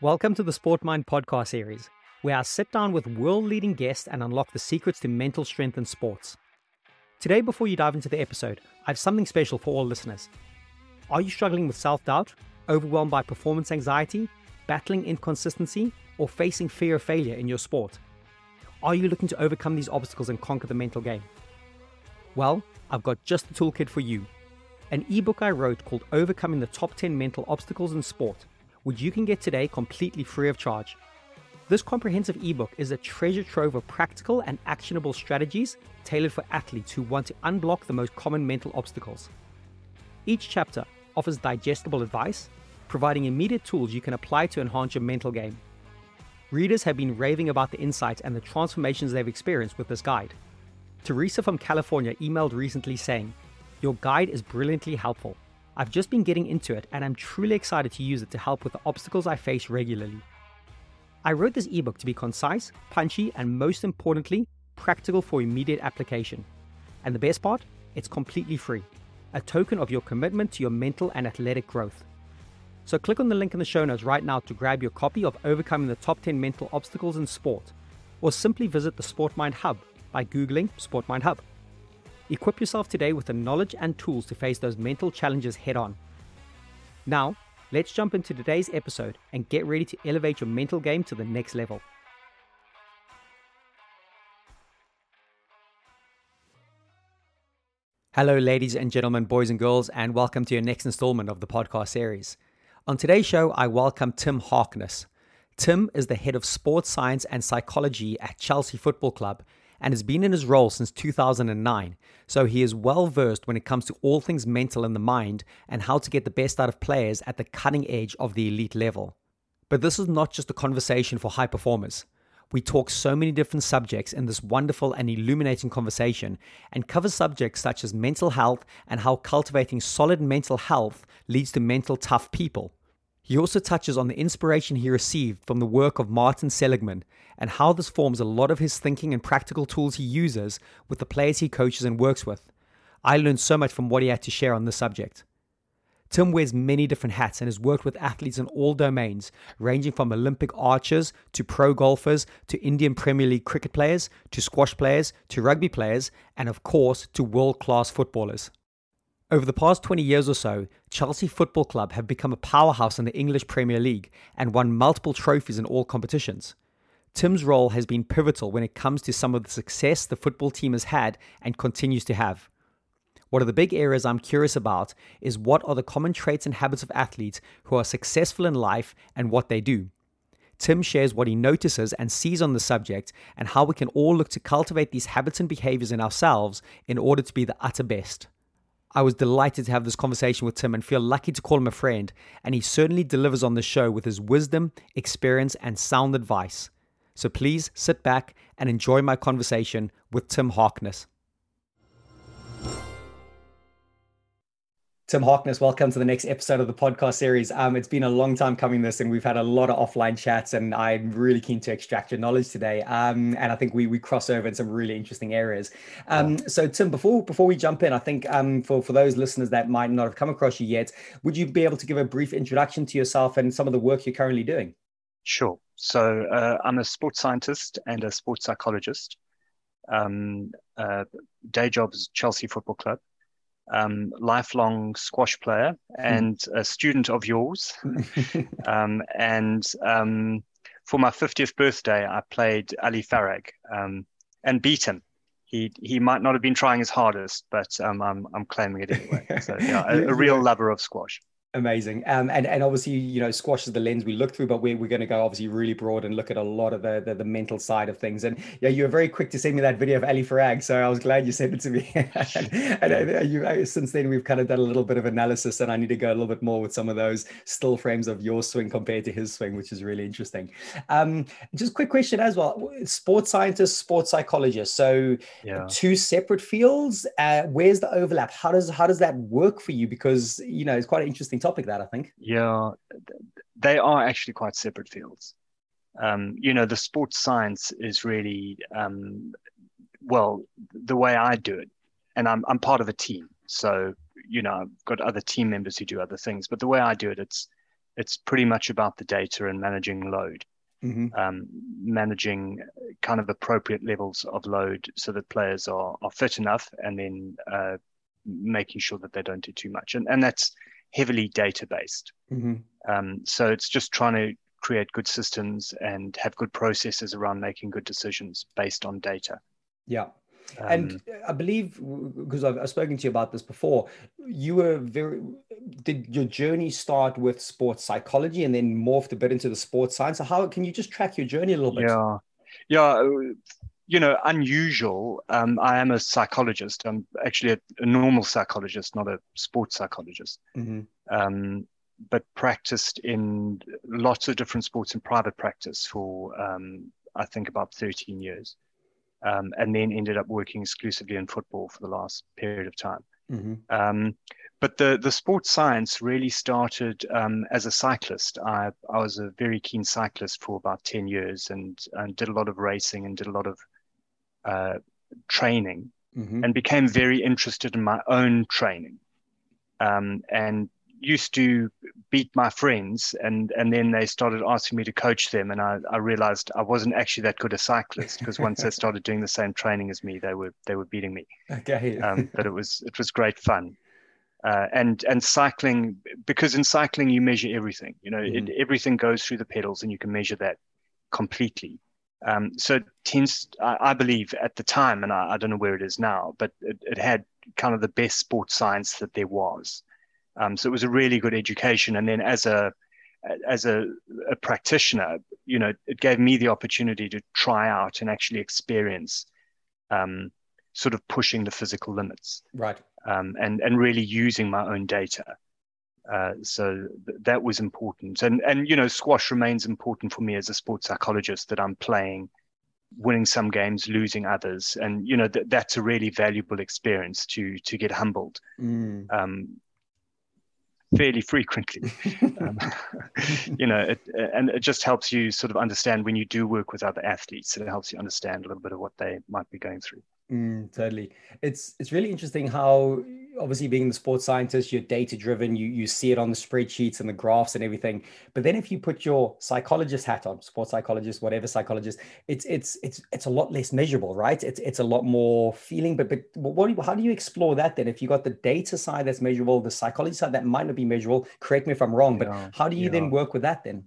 Welcome to the Sport Mind podcast series, where I sit down with world leading guests and unlock the secrets to mental strength in sports. Today, before you dive into the episode, I have something special for all listeners. Are you struggling with self doubt, overwhelmed by performance anxiety, battling inconsistency, or facing fear of failure in your sport? Are you looking to overcome these obstacles and conquer the mental game? Well, I've got just the toolkit for you. An ebook I wrote called Overcoming the Top 10 Mental Obstacles in Sport which you can get today completely free of charge. This comprehensive ebook is a treasure trove of practical and actionable strategies tailored for athletes who want to unblock the most common mental obstacles. Each chapter offers digestible advice, providing immediate tools you can apply to enhance your mental game. Readers have been raving about the insights and the transformations they've experienced with this guide. Teresa from California emailed recently saying, Your guide is brilliantly helpful. I've just been getting into it and I'm truly excited to use it to help with the obstacles I face regularly. I wrote this ebook to be concise, punchy, and most importantly, practical for immediate application. And the best part? It's completely free, a token of your commitment to your mental and athletic growth. So click on the link in the show notes right now to grab your copy of Overcoming the Top 10 Mental Obstacles in Sport, or simply visit the SportMind Hub by Googling SportMind Hub. Equip yourself today with the knowledge and tools to face those mental challenges head on. Now, let's jump into today's episode and get ready to elevate your mental game to the next level. Hello, ladies and gentlemen, boys and girls, and welcome to your next installment of the podcast series. On today's show, I welcome Tim Harkness. Tim is the head of sports science and psychology at Chelsea Football Club and has been in his role since 2009, so he is well versed when it comes to all things mental in the mind and how to get the best out of players at the cutting edge of the elite level. But this is not just a conversation for high performers. We talk so many different subjects in this wonderful and illuminating conversation and cover subjects such as mental health and how cultivating solid mental health leads to mental tough people. He also touches on the inspiration he received from the work of Martin Seligman and how this forms a lot of his thinking and practical tools he uses with the players he coaches and works with. I learned so much from what he had to share on this subject. Tim wears many different hats and has worked with athletes in all domains, ranging from Olympic archers to pro golfers to Indian Premier League cricket players to squash players to rugby players, and of course to world class footballers. Over the past 20 years or so, Chelsea Football Club have become a powerhouse in the English Premier League and won multiple trophies in all competitions. Tim's role has been pivotal when it comes to some of the success the football team has had and continues to have. One of the big areas I'm curious about is what are the common traits and habits of athletes who are successful in life and what they do. Tim shares what he notices and sees on the subject and how we can all look to cultivate these habits and behaviors in ourselves in order to be the utter best. I was delighted to have this conversation with Tim and feel lucky to call him a friend, and he certainly delivers on the show with his wisdom, experience, and sound advice. So please sit back and enjoy my conversation with Tim Harkness. Tim Harkness, welcome to the next episode of the podcast series. Um, it's been a long time coming this, and we've had a lot of offline chats, and I'm really keen to extract your knowledge today. Um, and I think we we cross over in some really interesting areas. Um, so, Tim, before before we jump in, I think um, for for those listeners that might not have come across you yet, would you be able to give a brief introduction to yourself and some of the work you're currently doing? Sure. So, uh, I'm a sports scientist and a sports psychologist. Um, uh, day job is Chelsea Football Club um, lifelong squash player and a student of yours. um, and um, for my 50th birthday, I played Ali Farag um, and beat him. He, he might not have been trying his hardest, but um, I'm, I'm claiming it anyway. So, yeah, a, a real lover of squash. Amazing. Um, and, and obviously, you know, squash is the lens we look through, but we're, we're going to go obviously really broad and look at a lot of the, the, the mental side of things. And yeah, you were very quick to send me that video of Ali Farag. So I was glad you sent it to me. and, and uh, you, uh, since then, we've kind of done a little bit of analysis and I need to go a little bit more with some of those still frames of your swing compared to his swing, which is really interesting. Um, just quick question as well. Sports scientist, sports psychologist. So yeah. two separate fields. Uh, where's the overlap? How does, how does that work for you? Because, you know, it's quite an interesting topic that I think. Yeah, they are actually quite separate fields. Um, you know, the sports science is really um, well the way I do it, and I'm I'm part of a team, so you know I've got other team members who do other things. But the way I do it, it's it's pretty much about the data and managing load, mm-hmm. um, managing kind of appropriate levels of load so that players are, are fit enough, and then uh, making sure that they don't do too much. And and that's heavily data based. Mm-hmm. Um, so it's just trying to create good systems and have good processes around making good decisions based on data. Yeah. Um, and I believe because I've, I've, spoken to you about this before, you were very. Did your journey start with sports psychology and then morphed a bit into the sports science? So how can you just track your journey a little bit? Yeah, yeah. You know, unusual. Um, I am a psychologist. I'm actually a, a normal psychologist, not a sports psychologist. Mm-hmm. Um, but practiced in lots of different sports in private practice for um, I think about 13 years um, and then ended up working exclusively in football for the last period of time. Mm-hmm. Um, but the the sports science really started um, as a cyclist. I I was a very keen cyclist for about ten years and, and did a lot of racing and did a lot of uh, training mm-hmm. and became very interested in my own training. Um, and used to beat my friends and and then they started asking me to coach them and I, I realized I wasn't actually that good a cyclist because once they started doing the same training as me they were they were beating me okay um, but it was it was great fun uh, and and cycling because in cycling you measure everything you know mm-hmm. it, everything goes through the pedals and you can measure that completely um, so it tends I, I, believe at the time and I, I, don't know where it is now but it, it had kind of the best sports science that there was um, so it was a really good education. And then as a as a, a, practitioner, you know, it gave me the opportunity to try out and actually experience um, sort of pushing the physical limits. Right. Um, and and really using my own data. Uh, so th- that was important. And and you know, squash remains important for me as a sports psychologist that I'm playing winning some games, losing others, and you know that that's a really valuable experience to to get humbled. Mm. Um, fairly frequently. um, you know, it, and it just helps you sort of understand when you do work with other athletes. It helps you understand a little bit of what they might be going through. Mm, totally. It's it's really interesting how obviously being the sports scientist, you're data driven, you you see it on the spreadsheets and the graphs and everything. But then if you put your psychologist hat on, sports psychologist, whatever psychologist, it's it's it's it's a lot less measurable, right? It's it's a lot more feeling. But but what how do you explore that then? If you got the data side that's measurable, the psychology side that might not be measurable, correct me if I'm wrong, but yeah, how do you yeah. then work with that then?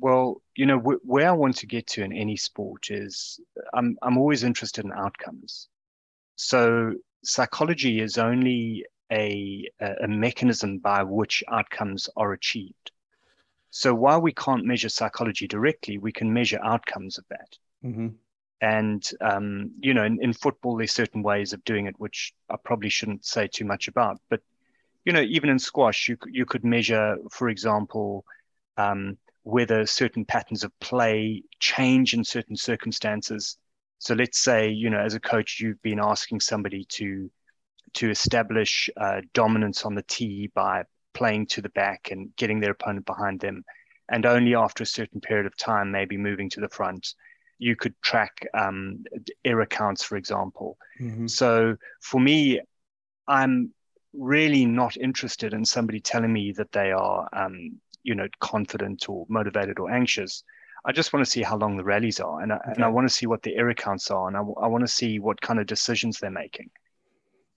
Well, you know, wh- where I want to get to in any sport is I'm, I'm always interested in outcomes. So psychology is only a, a mechanism by which outcomes are achieved. So while we can't measure psychology directly, we can measure outcomes of that. Mm-hmm. And um, you know, in, in, football, there's certain ways of doing it, which I probably shouldn't say too much about. But you know, even in squash, you you could measure, for example, um, whether certain patterns of play change in certain circumstances. So let's say, you know, as a coach, you've been asking somebody to to establish uh, dominance on the tee by playing to the back and getting their opponent behind them, and only after a certain period of time, maybe moving to the front, you could track um, error counts, for example. Mm-hmm. So for me, I'm really not interested in somebody telling me that they are um, you know confident or motivated or anxious. I just want to see how long the rallies are, and I, okay. and I want to see what the error counts are, and I, I want to see what kind of decisions they're making.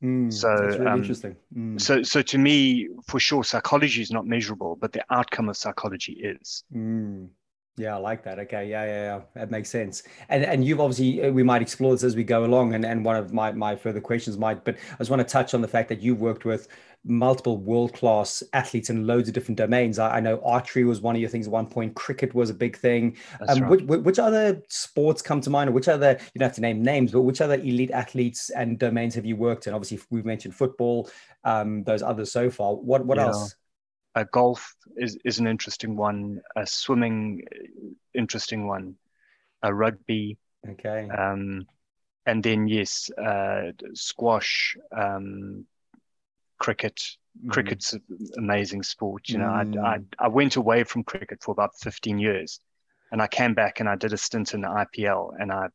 Mm, so really um, interesting. Mm. So so to me, for sure, psychology is not measurable, but the outcome of psychology is. Mm. Yeah, I like that. Okay, yeah, yeah, yeah, that makes sense. And and you've obviously uh, we might explore this as we go along, and and one of my my further questions might, but I just want to touch on the fact that you've worked with multiple world class athletes in loads of different domains. I, I, know archery was one of your things at one point. Cricket was a big thing. Um, right. which, which, other sports come to mind, or which other you don't have to name names, but which other elite athletes and domains have you worked in? Obviously, we've mentioned football. Um, those others so far. What what yeah. else? Uh, golf is, is an interesting one. Uh, swimming, interesting one. Uh, rugby. Okay. Um, and then yes, uh, squash, um, cricket. Mm. Cricket's an amazing sport. You know, mm. I, I, I went away from cricket for about 15 years, and I came back and I did a stint in the IPL, and I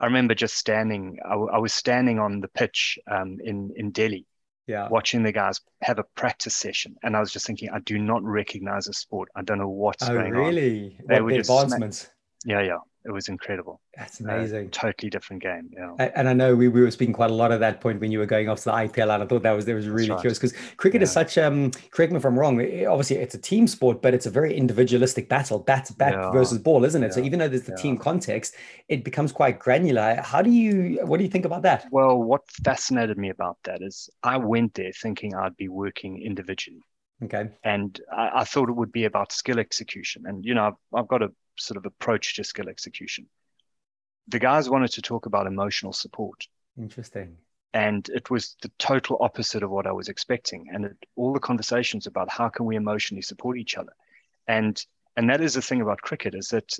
I remember just standing. I, I was standing on the pitch um, in in Delhi, yeah. watching the guys have a practice session, and I was just thinking, I do not recognize a sport. I don't know what's oh, going really? on. Really? What the advancements? yeah, yeah it was incredible. That's amazing. Uh, totally different game. Yeah. And I know we, we were speaking quite a lot at that point when you were going off to the IPL, and I thought that was that was really right. curious because cricket yeah. is such. Um, correct me if I'm wrong. Obviously, it's a team sport, but it's a very individualistic battle, bat bat yeah. versus ball, isn't it? Yeah. So even though there's the team context, it becomes quite granular. How do you? What do you think about that? Well, what fascinated me about that is I went there thinking I'd be working individually. Okay. And I, I, thought it would be about skill execution. And, you know, I've, I've got a sort of approach to skill execution. The guys wanted to talk about emotional support. Interesting. And it was the total opposite of what I was expecting. And it, all the conversations about how can we emotionally support each other. And and that is the thing about cricket is that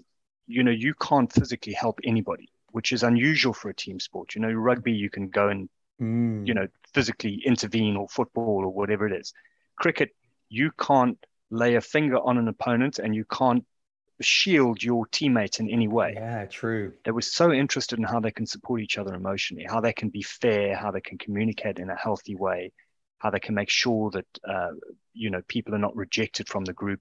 you know you can't physically help anybody, which is unusual for a team sport. You know, rugby you can go and mm. you know physically intervene or football or whatever it is. Cricket, you can't lay a finger on an opponent and you can't shield your teammate in any way. Yeah, true. They were so interested in how they can support each other emotionally, how they can be fair, how they can communicate in a healthy way, how they can make sure that uh, you know people are not rejected from the group.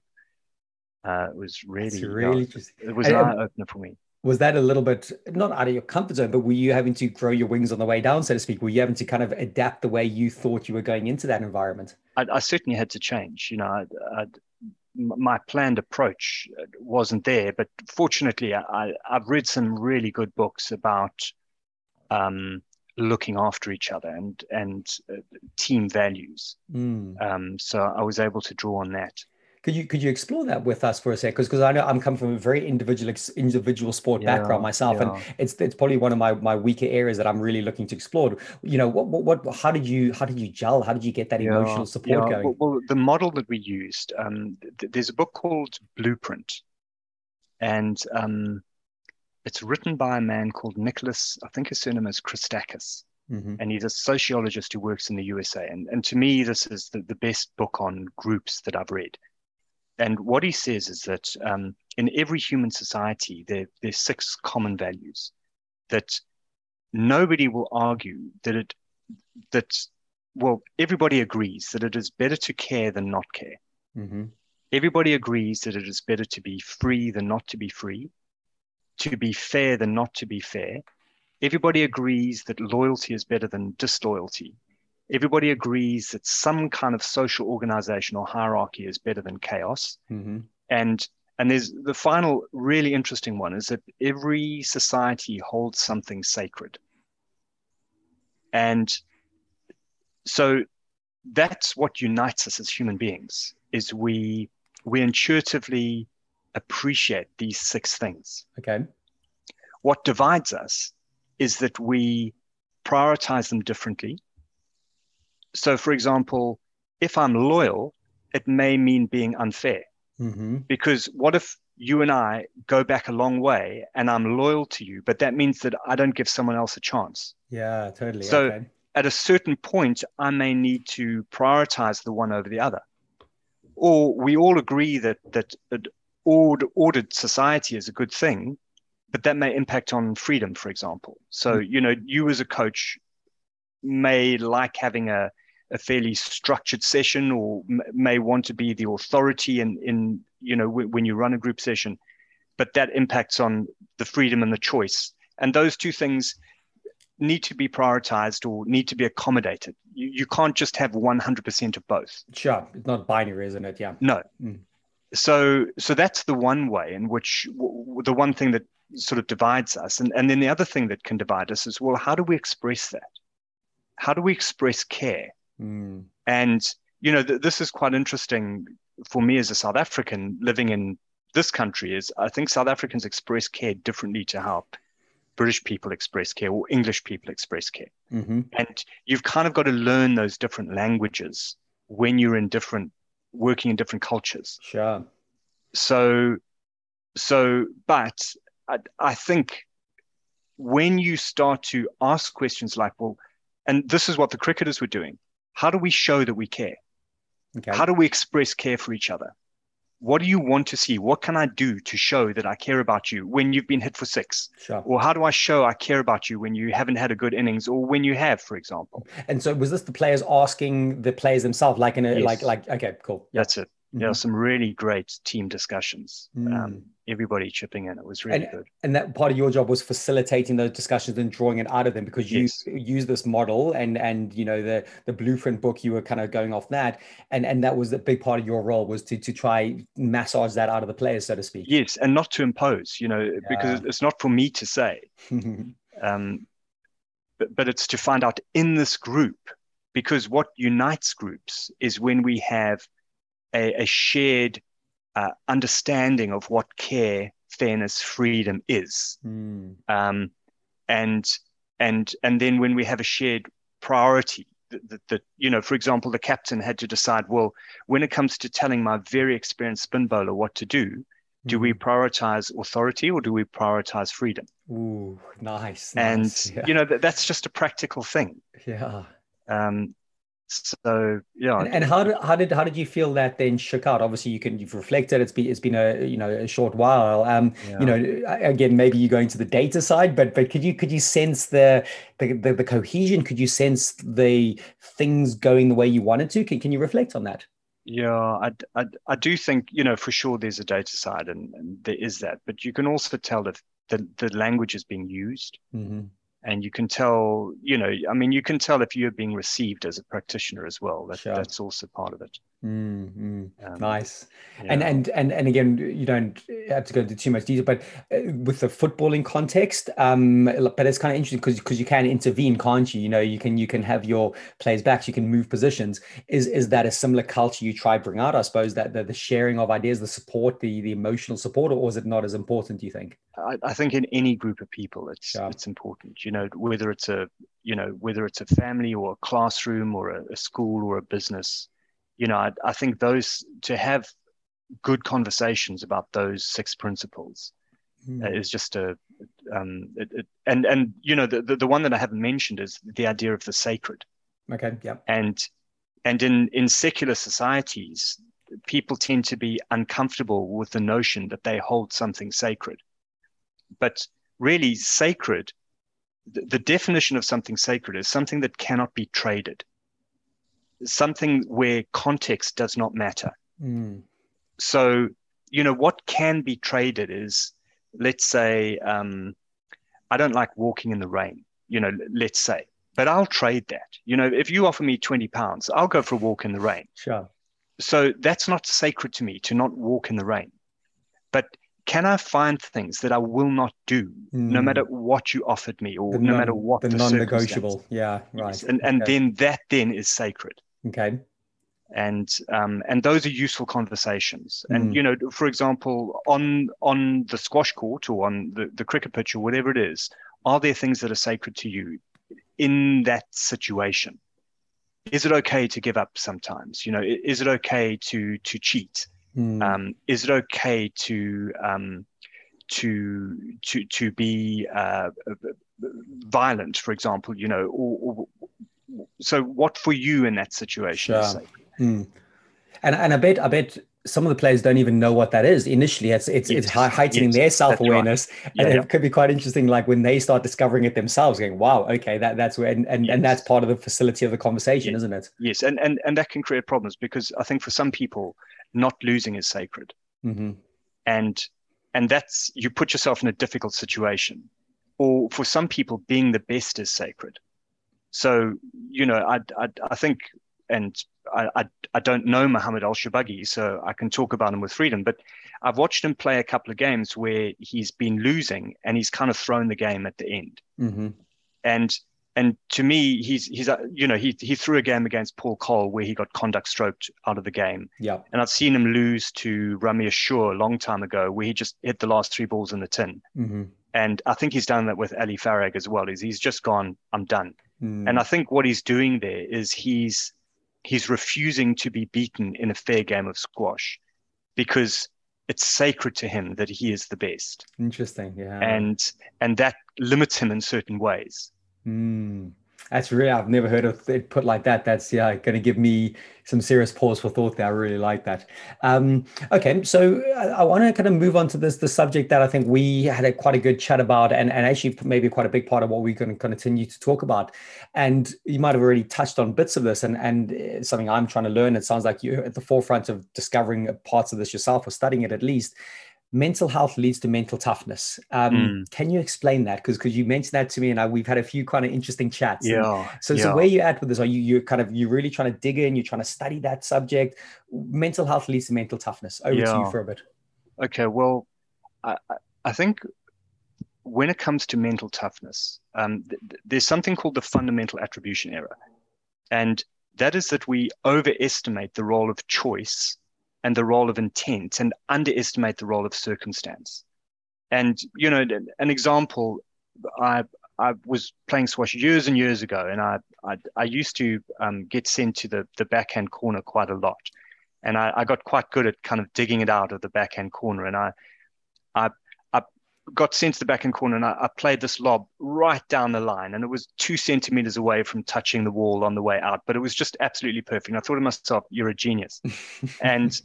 Uh, it was really, really it was an eye opener for me. Was that a little bit not out of your comfort zone, but were you having to grow your wings on the way down, so to speak? Were you having to kind of adapt the way you thought you were going into that environment? I, I certainly had to change. You know, I'd, I'd, my planned approach wasn't there. But fortunately, I, have read some really good books about um, looking after each other and and uh, team values. Mm. Um, so I was able to draw on that. Could you could you explore that with us for a sec? Because because I know I'm coming from a very individual individual sport yeah, background myself, yeah. and it's it's probably one of my, my weaker areas that I'm really looking to explore. You know, what, what what how did you how did you gel? How did you get that yeah, emotional support going? Well, well, the model that we used, um, th- there's a book called Blueprint, and um, it's written by a man called Nicholas. I think his surname is Christakis. Mm-hmm. And he's a sociologist who works in the USA. And, and to me, this is the, the best book on groups that I've read. And what he says is that um, in every human society, there, there's six common values that nobody will argue that it, that, well, everybody agrees that it is better to care than not care. Mm-hmm. Everybody agrees that it is better to be free than not to be free, to be fair than not to be fair. Everybody agrees that loyalty is better than disloyalty everybody agrees that some kind of social organization or hierarchy is better than chaos. Mm-hmm. And and there's the final really interesting one is that every society holds something sacred. And so that's what unites us as human beings is we we intuitively appreciate these six things. Okay. What divides us is that we prioritize them differently so, for example, if I'm loyal, it may mean being unfair. Mm-hmm. Because what if you and I go back a long way and I'm loyal to you, but that means that I don't give someone else a chance? Yeah, totally. So, okay. at a certain point, I may need to prioritize the one over the other. Or we all agree that that an ordered society is a good thing, but that may impact on freedom, for example. So, mm-hmm. you know, you as a coach may like having a a fairly structured session or m- may want to be the authority in, in you know, w- when you run a group session, but that impacts on the freedom and the choice. And those two things need to be prioritized or need to be accommodated. You, you can't just have 100% of both. Sure. It's not binary, isn't it? Yeah. No. Mm. So, so that's the one way in which w- the one thing that sort of divides us. And, and then the other thing that can divide us is, well, how do we express that? How do we express care? Mm. And, you know, th- this is quite interesting for me as a South African living in this country is I think South Africans express care differently to how British people express care or English people express care. Mm-hmm. And you've kind of got to learn those different languages when you're in different working in different cultures. Sure. So, so, but I, I think when you start to ask questions like, well, and this is what the cricketers were doing how do we show that we care? Okay. How do we express care for each other? what do you want to see? What can I do to show that I care about you when you've been hit for six? Sure. Or how do I show I care about you when you haven't had a good innings or when you have, for example? And so was this the players asking the players themselves, like in a Yes. like like okay, cool. That's it. There are Mhm. some really great team discussions. Mm. Um, everybody chipping in. It was really And- good. And that part of your job was facilitating those discussions and drawing it out of them because you Yes. use this model and and you know the the blueprint book you were kind of going off that and and that was the big part of your role was to to try massage that out of the players so to speak. Yes, and not to impose, you know, because it's not for me to say. um, but, but it's to find out in this group because what unites groups is when we have a, a shared uh, understanding of what care fairness freedom is Mm. um, and and and then when we have a shared priority that, you know for example the captain had to decide well when it comes to telling my very experienced spin bowler what to do do we prioritize authority or do we prioritize freedom Ooh, nice. and nice. yeah. you know that, that's just a practical thing yeah. um so yeah And, and how did how did how did you feel that then shook out? Obviously, you can you've reflected. It's been it's been a you know a short while. Um, you know, again, maybe you go into the data side, but but could you could you sense the the the, the cohesion? Could you sense the things going the way you wanted to? Can can you reflect on that? yeah I, I i do think you know for sure there's a data side and, and there is that but you can also tell that the, the language is being used Mm-hmm. And you can tell you know i mean you can tell if you're being received as a practitioner as well that, Sure. that's also part of it Mm-hmm. Um, Nice. And yeah. and and and again, you don't have to go into too much detail, but uh, with the footballing context, um, but it's kind of interesting because because you can intervene, can't you? You know, you can you can have your players backs, you can move positions. Is is that a similar culture you try bring out? I suppose that the, the sharing of ideas, the support, the the emotional support, or is it not as important? Do you think? I, I think in any group of people it's Sure. it's important you know whether it's a you know whether it's a family or a classroom or a, a school or a business you know I, I think those to have good conversations about those six principles uh, is just a um it, it, and and you know the, the the one that i haven't mentioned is the idea of the sacred Okay. Yeah. and and in in secular societies people tend to be uncomfortable with the notion that they hold something sacred but really sacred the, the definition of something sacred is something that cannot be traded something where context does not matter Mm. so you know what can be traded is let's say um, i don't like walking in the rain you know let's say but i'll trade that you know if you offer me 20 pounds i'll go for a walk in the rain Sure. so that's not sacred to me to not walk in the rain but can i find things that i will not do no Mm. matter what you offered me or The no non- matter what the, the, non-negotiable. Yeah. Right. Yes, and and then that then is sacred okay. and um, and those are useful conversations. Mm. And you know, for example, on on the squash court or on the, the cricket pitch or whatever it is, are there things that are sacred to you in that situation? Is it okay to give up sometimes? You know, is it okay to to cheat? Mm. Um, is it okay to um, to to to be uh, violent, for example? You know, or, or so what for you in that situation Sure. Mm. And and I bet I bet some of the players don't even know what that is. Initially, it's it's it's Yes, hei- heightening yes, their self awareness, Yeah, and yeah. it could be quite interesting. Like when they start discovering it themselves, going, "Wow, okay, that that's where," and and, and that's part of the facility of the conversation, Yes. isn't it? Yes, and, and and that can create problems because I think for some people, not losing is sacred, hmm and and that's you put yourself in a difficult situation. Or for some people, being the best is sacred. So you know, I I, I think, and I, I I don't know Mohamed El Shorbagy, so I can talk about him with freedom. But I've watched him play a couple of games where he's been losing and he's kind of thrown the game at the end. hmm and and to me he's he's uh, you know he he threw a game against Paul Coll where he got conduct stroked out of the game Yeah. and I've seen him lose to Ramy Ashour a long time ago where he just hit the last three balls in the tin hmm and I think he's done that with Ali Farag as well is he's just gone I'm done Mm. and I think what he's doing there is he's he's refusing to be beaten in a fair game of squash because it's sacred to him that he is the best Interesting. Yeah. and and that limits him in certain ways Mm. That's really, I've never heard of it put like that. That's yeah, going to give me some serious pause for thought there. I really like that. Um, okay, so I, I want to kind of move on to this the subject that I think we had a quite a good chat about, and, and actually maybe quite a big part of what we're going to continue to talk about. And you might have already touched on bits of this, and and something I'm trying to learn. It sounds like you're at the forefront of discovering parts of this yourself, or studying it at least mental health leads to mental toughness. Um, mm. Can you explain that? Because because you mentioned that to me, and I, we've had a few kind of interesting chats. Yeah. So yeah. so where you at with this? Are you you kind of you really trying to dig in? You're trying to study that subject. Mental health leads to mental toughness. Over yeah. to you for a bit. Okay. Well, I I think when it comes to mental toughness, um, th- there's something called the fundamental attribution error, and that is that we overestimate the role of choice and the role of intent and underestimate the role of circumstance. And, you know, an example, I, I was playing squash years and years ago, and I, I, I used to um, get sent to the, the backhand corner quite a lot. And I, I got quite good at kind of digging it out of the backhand corner. And I, I got sent to the back end corner and I, I, played this lob right down the line and it was two centimeters away from touching the wall on the way out but it was just absolutely perfect. And i thought to myself you're a genius. And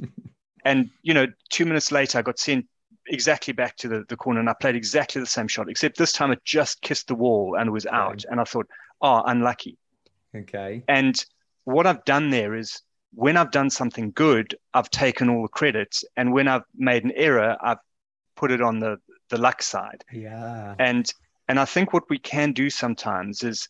and you know two minutes later i got sent exactly back to the, the corner and i played exactly the same shot except this time it just kissed the wall and it was out. Right. and i thought oh unlucky. Okay. And what i've done there is when i've done something good i've taken all the credit and when i've made an error i've put it on the the luck side. Yeah. And and I think what we can do sometimes is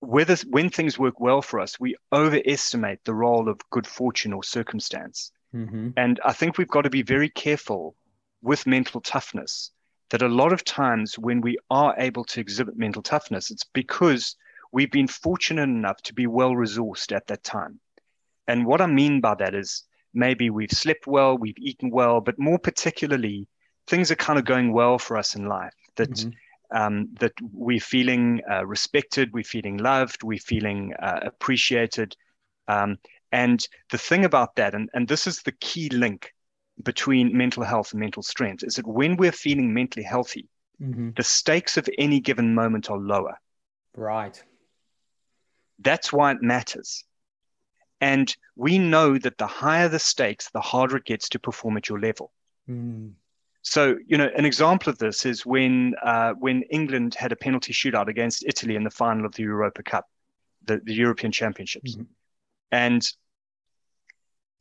whether when things work well for us, we overestimate the role of good fortune or circumstance. Mm-hmm. And I think we've got to be very careful with mental toughness that a lot of times when we are able to exhibit mental toughness, it's because we've been fortunate enough to be well resourced at that time. And what I mean by that is maybe we've slept well, we've eaten well, but more particularly, things are kind of going well for us in life. That mm-hmm. um, that we're feeling uh, respected, we're feeling loved, we're feeling uh, appreciated. Um, and the thing about that, and, and this is the key link between mental health and mental strength, is that when we're feeling mentally healthy, mm-hmm. the stakes of any given moment are lower. Right. That's why it matters. And we know that the higher the stakes, the harder it gets to perform at your level. Mm. So, you know, an example of this is when uh, when England had a penalty shootout against Italy in the final of the Europa Cup, the, the European Championships, mm-hmm. and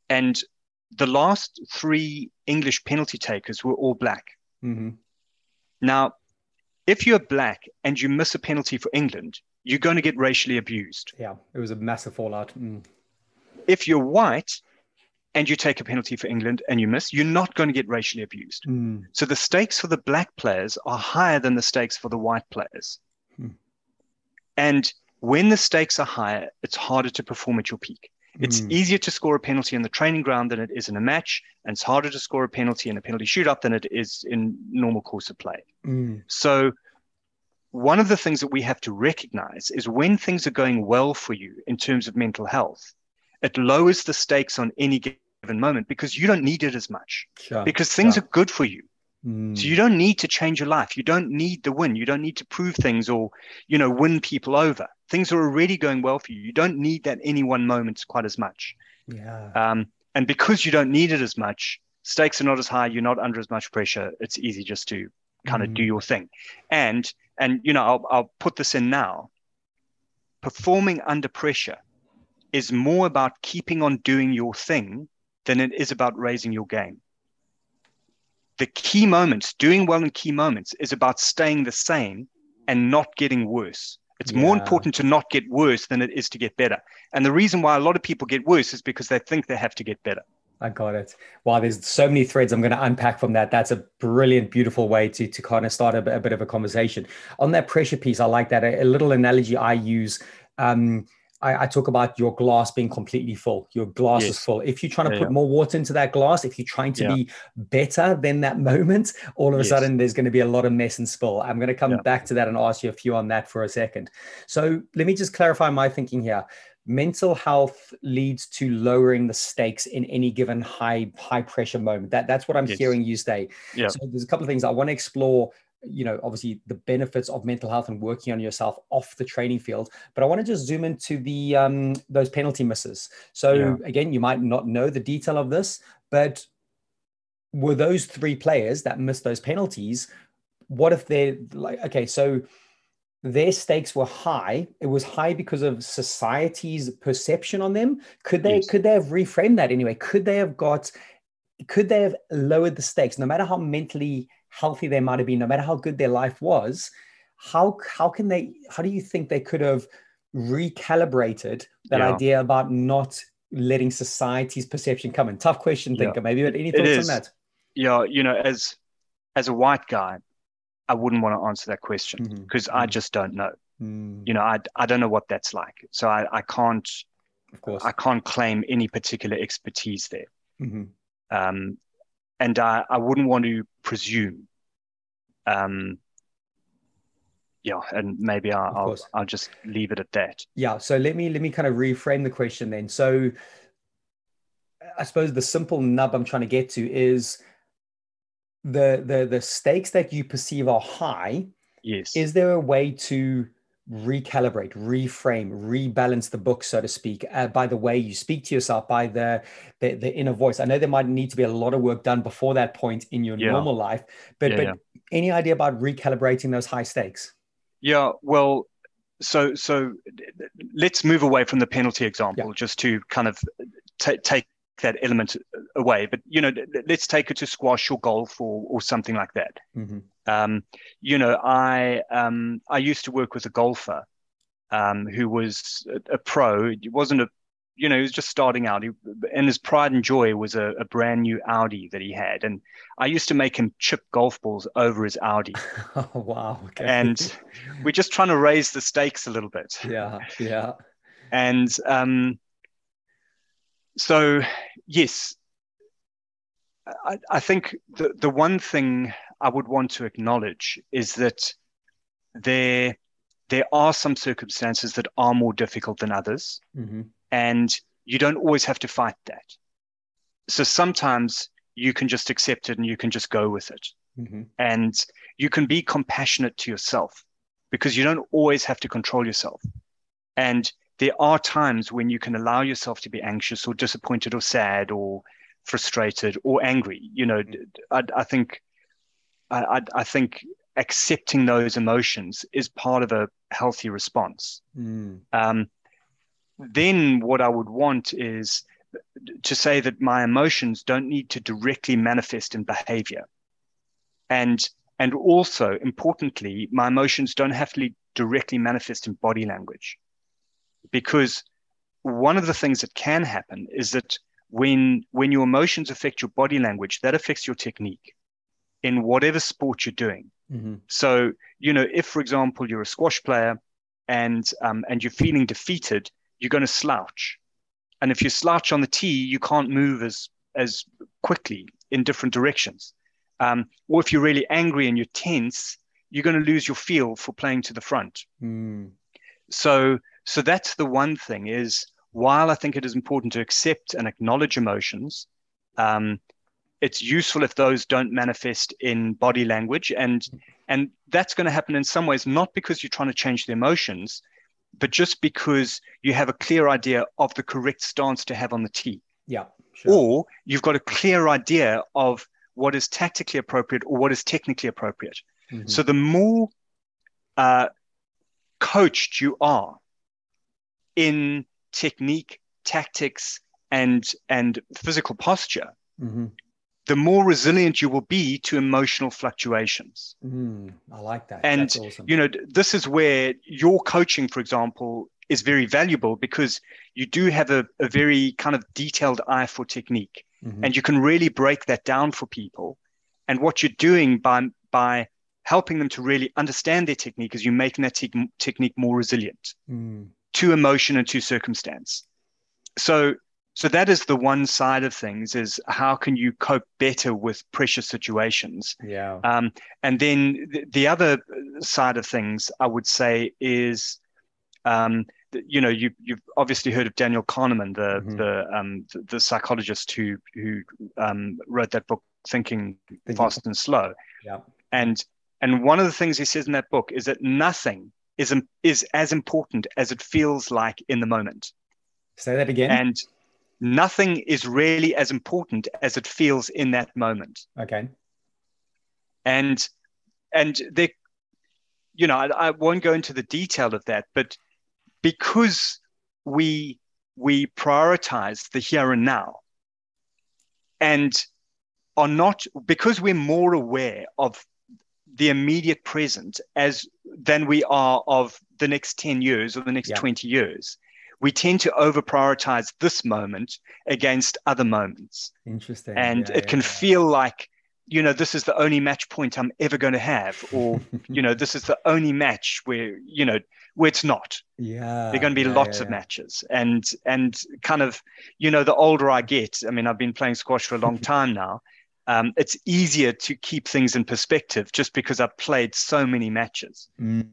and the last three English penalty takers were all black. Mm-hmm. Now, if you're black and you miss a penalty for England, you're going to get racially abused. Yeah, it was a massive fallout. Mm. If you're white and you take a penalty for England and you miss, you're not going to get racially abused. Mm. So the stakes for the black players are higher than the stakes for the white players. Mm. And when the stakes are higher, it's harder to perform at your peak. It's mm. easier to score a penalty in the training ground than it is in a match, and it's harder to score a penalty in a penalty shootout than it is in normal course of play. Hmm. So one of the things that we have to recognize is when things are going well for you in terms of mental health, it lowers the stakes on any given moment because you don't need it as much. Sure. because things sure. are good for you. Mm. so you don't need to change your life. You don't need the win. You don't need to prove things or you know win people over. Things are already going well for you. You don't need that any one moment quite as much. Yeah. Um, and because you don't need it as much stakes are not as high. You're not under as much pressure. It's easy just to kind of mm. do your thing. And and you know I'll, I'll put this in now. Performing under pressure is more about keeping on doing your thing than it is about raising your game. The key moments, doing well in key moments, is about staying the same and not getting worse. It's yeah. more important to not get worse than it is to get better. And the reason why a lot of people get worse is because they think they have to get better. I got it. Wow, there's so many threads I'm going to unpack from that. That's a brilliant, beautiful way to, to kind of start a, a bit of a conversation. On that pressure piece, I like that. A, a little analogy I use. Um, I, I, talk about your glass being completely full. Your glass yes. is full. If you're trying to yeah, put yeah. more water into that glass, if you're trying to yeah. be better than that moment, all of a yes. sudden there's going to be a lot of mess and spill. I'm going to come back to that and ask you a few on that for a second. So let me just clarify my thinking here. Mental health leads to lowering the stakes in any given high high pressure moment. That that's what I'm yes. hearing you say. Yeah. So there's a couple of things I want to explore you know obviously the benefits of mental health and working on yourself off the training field. But i want to just zoom into the um, those penalty misses. So yeah. again you might not know the detail of this but were those three players that missed those penalties what if they're like okay so their stakes were high. It was high because of society's perception on them. Could they yes. could they have reframed that anyway? Could they have got could they have lowered the stakes? No matter how mentally healthy they might have been, no matter how good their life was, how how can they? How do you think they could have recalibrated that yeah. idea about not letting society's perception come in? Tough question, yeah. thinker. Maybe, but any thoughts on that? Yeah, you know, as as a white guy, I wouldn't want to answer that question because mm-hmm. I mm-hmm. just don't know. Mm. You know, I I don't know what that's like, so I I can't. Of course, I can't claim any particular expertise there. Mm-hmm. Um, and I, I wouldn't want to presume. Um, yeah, and maybe I'll, I'll, I'll just leave it at that. Yeah. So let me let me kind of reframe the question then. So I suppose the simple nub I'm trying to get to is the the the stakes that you perceive are high. Yes. Is there a way to recalibrate, reframe, rebalance the book, so to speak, uh, by the way you speak to yourself, by the, the, the inner voice. I know there might need to be a lot of work done before that point in your yeah. normal life, but yeah, but yeah. any idea about recalibrating those high stakes? Yeah, well, so so let's move away from the penalty example just to kind of t- take that element away. But you know, let's take it to squash or golf or or something like that. Mm-hmm. Um, you know, I um, I used to work with a golfer um, who was a, a, pro. He wasn't a, you know, he was just starting out. He, and his pride and joy was a, a, brand new Audi that he had. And I used to make him chip golf balls over his Audi. oh wow! Okay. And we're just trying to raise the stakes a little bit. Yeah, yeah. And um, so, yes, I, I think the the one thing I would want to acknowledge is that there there are some circumstances that are more difficult than others, mm-hmm. and you don't always have to fight that. So sometimes you can just accept it and you can just go with it, mm-hmm. and you can be compassionate to yourself because you don't always have to control yourself, and there are times when you can allow yourself to be anxious or disappointed or sad or frustrated or angry. You know, I, I think I, I, think accepting those emotions is part of a healthy response. Mm. Um, then what I would want is to say that my emotions don't need to directly manifest in behavior. And and also importantly, my emotions don't have to directly manifest in body language. Because one of the things that can happen is that when when your emotions affect your body language, that affects your technique in whatever sport you're doing. Mm-hmm. So, you know, if, for example, you're a squash player and um, and you're feeling defeated, you're going to slouch. And if you slouch on the tee, you can't move as as quickly in different directions. Um, or if you're really angry and you're tense, you're going to lose your feel for playing to the front. Mm. So, so that's the one thing is while I think it is important to accept and acknowledge emotions, um, it's useful if those don't manifest in body language and and that's going to happen in some ways not because you're trying to change the emotions but just because you have a clear idea of the correct stance to have on the tee yeah sure. or you've got a clear idea of what is tactically appropriate or what is technically appropriate mm-hmm. so the more uh, coached you are in technique tactics and and physical posture mm-hmm the more resilient you will be to emotional fluctuations. Mm, I like that. And awesome. you know, this is where your coaching, for example, is very valuable because you do have a, a very kind of detailed eye for technique, mm-hmm. and you can really break that down for people. And what you're doing by by helping them to really understand their technique is you're making that te- technique more resilient mm. to emotion and to circumstance. So so that is the one side of things is how can you cope better with pressure situations yeah um, and then the, the, other side of things i would say is um, you know you, you've obviously heard of daniel kahneman the mm-hmm. the, um, the, the psychologist who who um, wrote that book thinking, thinking fast and slow yeah and And one of the things he says in that book is that nothing is, is as important as it feels like in the moment. Say that again. And nothing is really as important as it feels in that moment. Okay. And and they, you know, I, I won't go into the detail of that, but because we we prioritize the here and now and are not because we're more aware of the immediate present as than we are of the next 10 years or the next yeah. 20 years we tend to over prioritize this moment against other moments. Interesting. And yeah, it yeah, can feel like you know this is the only match point i'm ever going to have or you know this is the only match where you know where it's not. Yeah there are going to be lots of matches. And and kind of you know the older i get i mean i've been playing squash for a long time now um, it's easier to keep things in perspective just because I've played so many matches. Mm.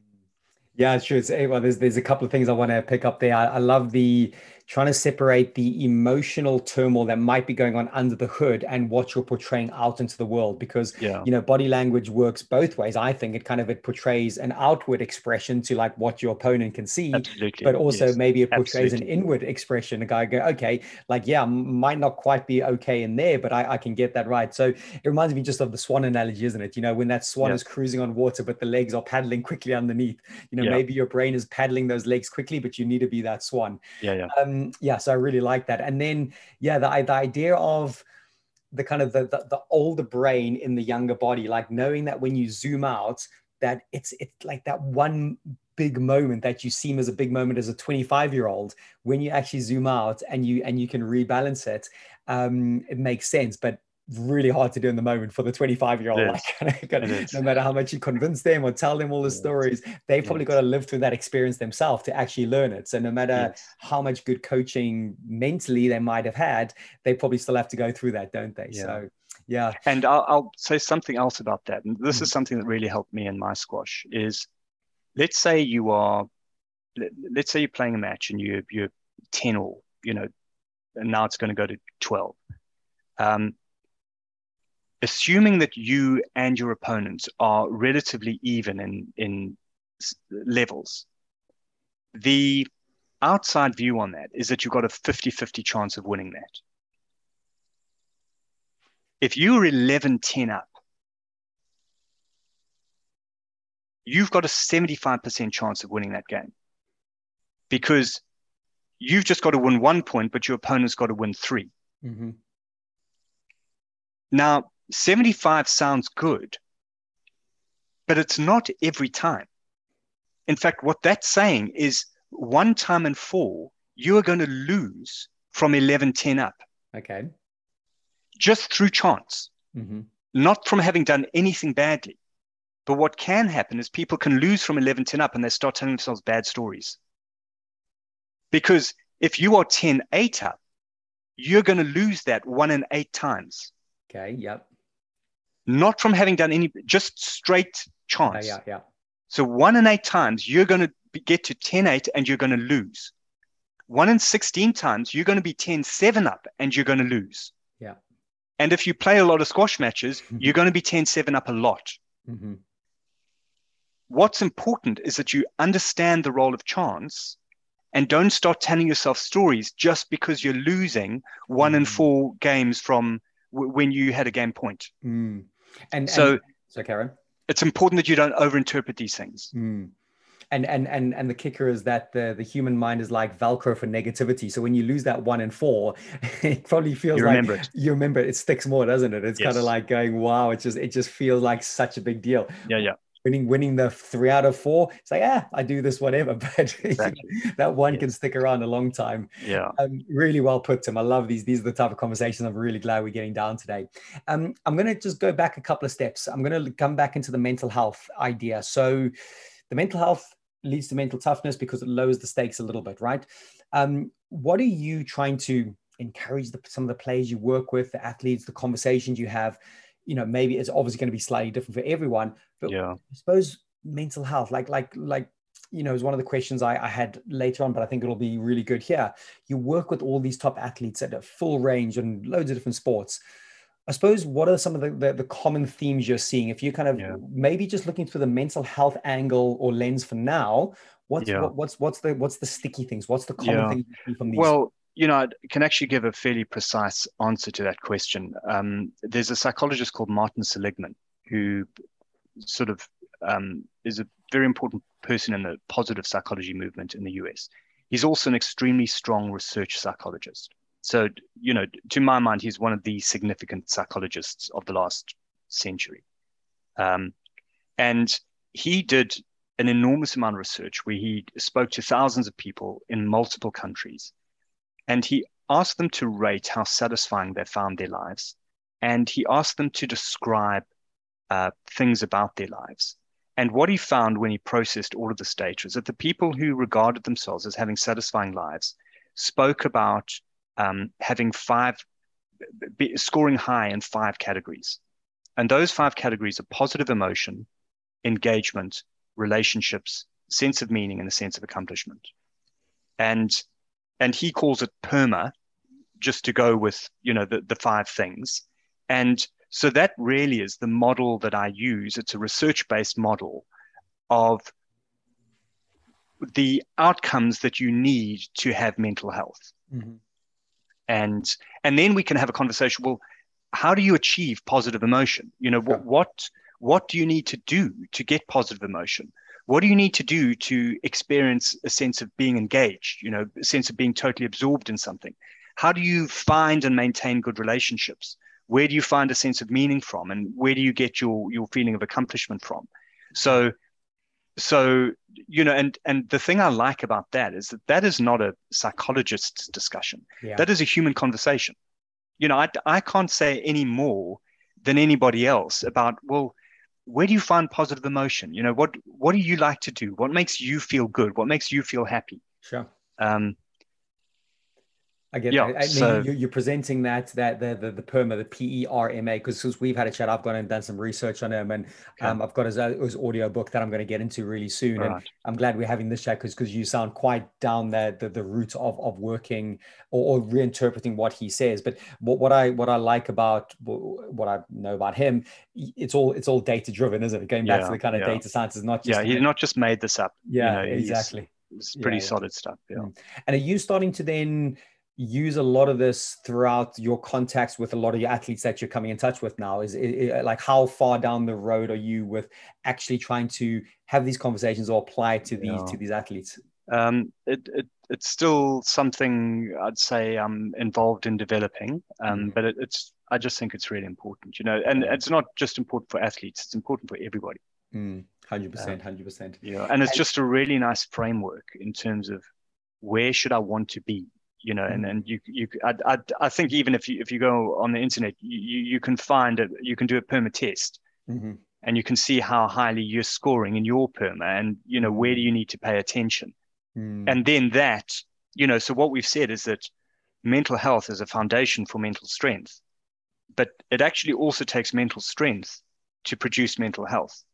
Yeah, sure. it's eh, well, there's there's a couple of things I want to pick up there. I, I love the trying to separate the emotional turmoil that might be going on under the hood and what you're portraying out into the world because yeah. you know body language works both ways i think it kind of it portrays an outward expression to like what your opponent can see Absolutely. but also yes. maybe it portrays Absolutely. an inward expression a guy go okay like yeah might not quite be okay in there but I, I, can get that right so it reminds me just of the swan analogy isn't it you know when that swan is cruising on water but the legs are paddling quickly underneath you know yeah. maybe your brain is paddling those legs quickly but you need to be that swan yeah yeah um, yeah, so I really like that. And then, yeah, the, the idea of the kind of the, the, the older brain in the younger body, like knowing that when you zoom out, that it's it's like that one big moment that you seem as a big moment as a 25 year old when you actually zoom out and you and you can rebalance it um it makes sense but really hard to do in the moment for the 25 year old like, no matter how much you convince them or tell them all the stories they've probably yes. got to live through that experience themselves to actually learn it so no matter yes. how much good coaching mentally they might have had they probably still have to go through that don't they yeah. so yeah and I'll, I'll, say something else about that and this mm. is something that really helped me in my squash is let's say you are let, us say you're playing a match and you you're 10 or you know and now it's going to go to 12 um, assuming that you and your opponents are relatively even in, in levels, the outside view on that is that you've got a 50 50 chance of winning that. If you're 11 10 up, you've got a 75% chance of winning that game because you've just got to win one point, but your opponent's got to win 3 mm-hmm. Now, 75 sounds good, but it's not every time. In fact, what that's saying is one time in four, you are going to lose from 11 10 up. Okay. Just through chance, mm-hmm. not from having done anything badly. But what can happen is people can lose from 11 10 up and they start telling themselves bad stories. Because if you are 10 8 up, you're going to lose that one in eight times. Okay. Yep not from having done any, just straight chance. Yeah, yeah, yeah. So one in eight times, you're going to get to 10 8 and you're going to lose. One in 16 times, you're going to be 10 7 up and you're going to lose. Yeah. And if you play a lot of squash matches, you're going to be 10 7 up a lot. Mm-hmm. What's important is that you understand the role of chance and don't start telling yourself stories just because you're losing one mm-hmm. in four games from w- when you had a game point. Mm. And so, and, so Karen, it's important that you don't overinterpret these things. Mm. And, and and and the kicker is that the the human mind is like velcro for negativity so when you lose that one in four it probably feels you like remember it. you remember it. it sticks more doesn't it it's yes. kind of like going wow it just it just feels like such a big deal yeah yeah winning winning the three out of four it's like ah i do this whatever. But exactly. that one yeah. can stick around a long time. Yeah. Um, really well put tim. I love these these are the type of conversations i'm really glad we're getting down today. Um, i'm going to just go back a couple of steps. I'm going to come back into the mental health idea. So the mental health leads to mental toughness because it lowers the stakes a little bit right? Um, what are you trying to encourage the, some of the players you work with the athletes the conversations you have? You know maybe it's obviously going to be slightly different for everyone but yeah. i suppose mental health like like like you know is one of the questions I, I had later on but i think it'll be really good here you work with all these top athletes at a full range and loads of different sports I suppose what are some of the, the, the common themes you're seeing? If you kind of yeah. maybe just looking through the mental health angle or lens for now, what's yeah. what, what's what's the what's the sticky things? What's the common yeah. thing from these? Well, you know, I can actually give a fairly precise answer to that question. Um, there's a psychologist called Martin Seligman who sort of um, is a very important person in the positive psychology movement in the US. He's also an extremely strong research psychologist. So, you know, to my mind, he's one of the significant psychologists of the last century. Um, and he did an enormous amount of research where he spoke to thousands of people in multiple countries. And he asked them to rate how satisfying they found their lives. And he asked them to describe uh, things about their lives. And what he found when he processed all of this data is that the people who regarded themselves as having satisfying lives spoke about um, having five, be, scoring high in five categories. And those five categories are positive emotion, engagement, relationships, sense of meaning, and a sense of accomplishment. And and he calls it PERMA, just to go with you know the, the five things. And so that really is the model that I use. It's a research-based model of the outcomes that you need to have mental health. Mm-hmm. And and then we can have a conversation well how do you achieve positive emotion? You know what what what do you need to do to get positive emotion? What do you need to do to experience a sense of being engaged you know a sense of being totally absorbed in something? How do you find and maintain good relationships where do you find a sense of meaning from and where do you get your your feeling of accomplishment from? So so you know and and the thing i like about that is that that is not a psychologist's discussion. Yeah. that is a human conversation. You know I, I can't say any more than anybody else about well where do you find positive emotion? You know what what do you like to do? What makes you feel good? What makes you feel happy? Sure. Um I get yeah, I, I so, mean, you're presenting that that the the, the PERMA, the P E R M A, because since we've had a chat. I've gone and done some research on him, and um, I've got his, uh, his audio book that I'm going to get into really soon. Right. And I'm glad we're having this chat because because you sound quite down the, the the route of of working or, or reinterpreting what he says. But what, what I what I like about what I know about him, it's all it's all data driven, isn't it? Going back yeah, to the kind of yeah. data science is not just yeah, he's not just made this up. Yeah, you know, exactly. It's pretty yeah, solid stuff. Yeah. Mm. And are you starting to then? Use a lot of this throughout your contacts with a lot of your athletes that you're coming in touch with now? Is it, it, like how far down the road are you with actually trying to have these conversations or apply to these yeah. to these athletes? Um, it, it, it's still something i'd say i'm involved in developing um, mm-hmm. but it's i just think it's really important you know and it's not just important for athletes it's important for everybody. Mm, 100% 100% yeah and it's just a really nice framework in terms of where should i want to be you know, and and you you I, I, I think even if you if you go on the internet, you you can find it, you can do a perma test, mm-hmm. and you can see how highly you're scoring in your perma, and you know where do you need to pay attention, mm. and then that you know. So what we've said is that mental health is a foundation for mental strength, but it actually also takes mental strength to produce mental health,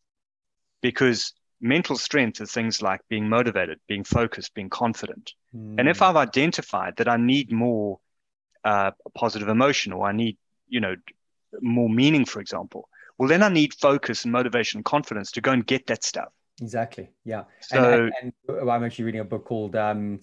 because mental strength is things like being motivated, being focused, being confident. Mm. And if hmm. I've identified that I need more uh, positive emotion or I need, you know, more meaning, for example, well, then I need focus and motivation and confidence to go and get that stuff. Exactly. Yeah. So, and, and, and I'm actually reading a book called um,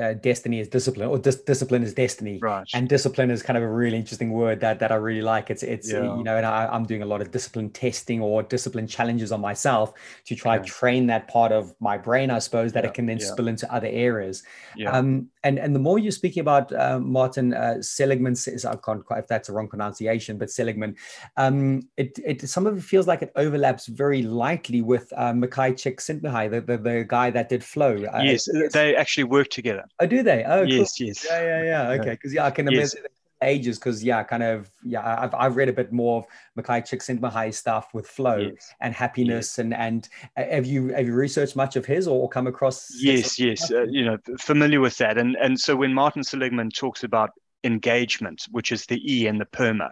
uh, destiny is discipline or dis- discipline is destiny. Right. And discipline is kind of a really interesting word that that i really like. It's it's yeah. you know and I, am doing a lot of discipline testing or discipline challenges on myself to try yeah. train that part of my brain i suppose that yeah. it can then spill into other areas. Um and and the more you're speaking about uh, martin uh, seligman is i can't quite if that's a wrong pronunciation but seligman um it it some of it feels like it overlaps very lightly with uh, Mihaly Csikszentmihalyi, the, the the guy that did flow. Uh, yes they actually work together Oh, do they? Oh, yes, cool. yes. Yeah, yeah, yeah. Okay, because yeah, I can yes. imagine ages because yeah, kind of yeah, I've I've read a bit more of Mihaly Csikszentmihalyi stuff with flow yes. and happiness yes. and and uh, have you have you researched much of his or, come across? Yes, yes, uh, you know, familiar with that, and and so when Martin Seligman talks about engagement, which is the E in the PERMA,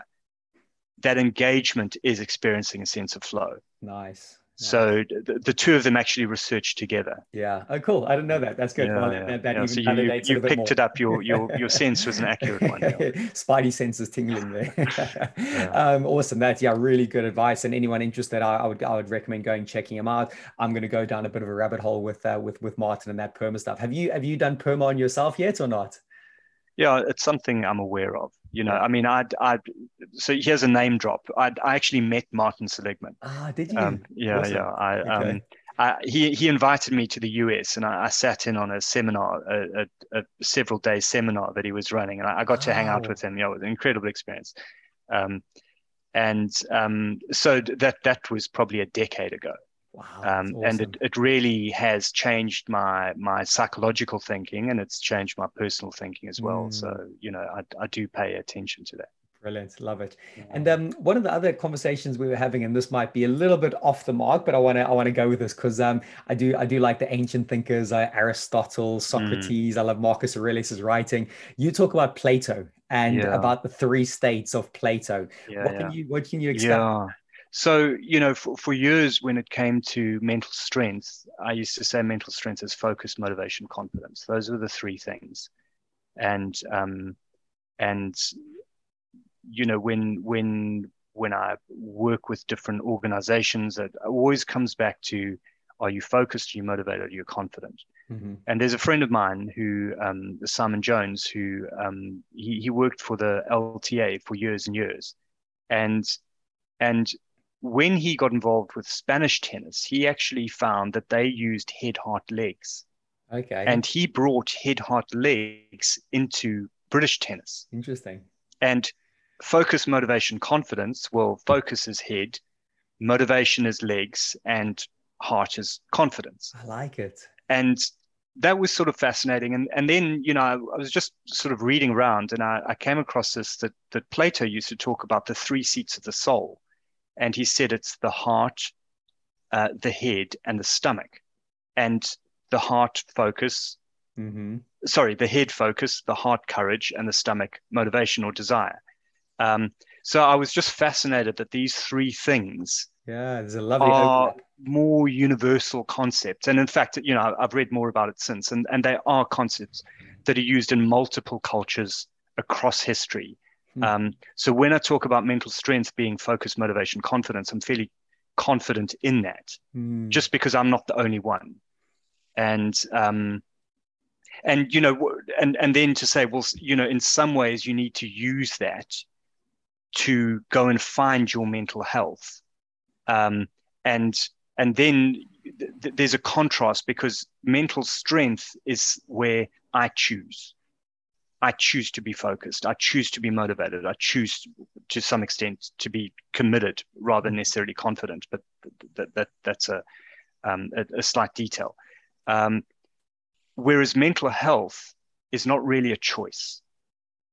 that engagement is experiencing a sense of flow. Nice. So the, the, two of them actually researched together. Yeah. Oh, cool. I didn't know that. That's good. Yeah, well, yeah. That, that yeah. so you, you, it picked more. it up. Your your your sense was an accurate one. Spidey senses tingling there. um, awesome. That's yeah, really good advice. And anyone interested, I, I, would I would recommend going checking him out. I'm going to go down a bit of a rabbit hole with uh, with with Martin and that perma stuff. Have you have you done perma on yourself yet or not? Yeah, it's something I'm aware of. You know, I mean, I, I, so here's a name drop. I, I actually met Martin Seligman. Ah, did you? Um, yeah, Awesome. yeah. I, Okay. um, I, he he invited me to the US, and I, I sat in on a seminar, a, a, a several day seminar that he was running, and I, I got to hang out with him. Yeah, it was an incredible experience. Um, and um, so that that was probably a decade ago. Wow. um, and it, it really has changed my my psychological thinking and it's changed my personal thinking as well Mm. so you know I, I do pay attention to that Brilliant, love it. And um, one of the other conversations we were having, and this might be a little bit off the mark, but I want to I want to go with this because um, I do I do like the ancient thinkers, uh, Aristotle, Socrates. I love Marcus Aurelius's writing. You talk about Plato and Yeah. about the three states of Plato. yeah what yeah can you what can you expect? So you know for, for years when it came to mental strength i used to say mental strength is focus motivation confidence. Those were the three things. And um and you know when when when i work with different organizations it always comes back to are you focused? Are you motivated? Are you confident? Mhm. and there's a friend of mine who um, simon jones who um, he, he worked for the lta for years and years. And and when he got involved with spanish tennis he actually found that they used head heart legs Okay, and he brought head heart legs into british tennis interesting. and focus motivation confidence well focus is head motivation is legs and heart is confidence I like it. and that was sort of fascinating. And and then you know I, I was just sort of reading around, and I, I came across this that that Plato used to talk about the three seats of the soul, and he said it's the heart, uh, the head, and the stomach, and the heart focus. hmm Sorry, the head focus, the heart courage, and the stomach motivation or desire. Um, so I was just fascinated that these three things Yeah, there's a lovely are overlap. more universal concepts. And in fact, you know, I've read more about it since, and, and they are concepts that are used in multiple cultures across history. Hmm. Um, so when I talk about mental strength being focus, motivation, confidence, I'm fairly confident in that, Mm. just because I'm not the only one. And um, and you know, and and then to say, well, you know, in some ways you need to use that to go and find your mental health um, and and then th- th- there's a contrast because mental strength is where I choose. I choose to be focused. I choose to be motivated. I choose to some extent to be committed rather than necessarily confident. But that, that that's a, um, a, a slight detail. Um, whereas mental health is not really a choice.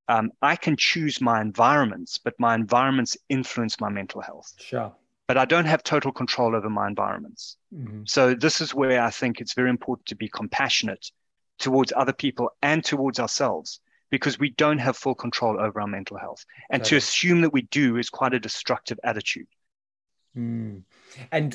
Um, I can choose my environments, but my environments influence my mental health Sure. but I don't have total control over my environments. Mhm. So this is where I think it's very important to be compassionate towards other people and towards ourselves because we don't have full control over our mental health. And to assume that we do is quite a destructive attitude. Mm. And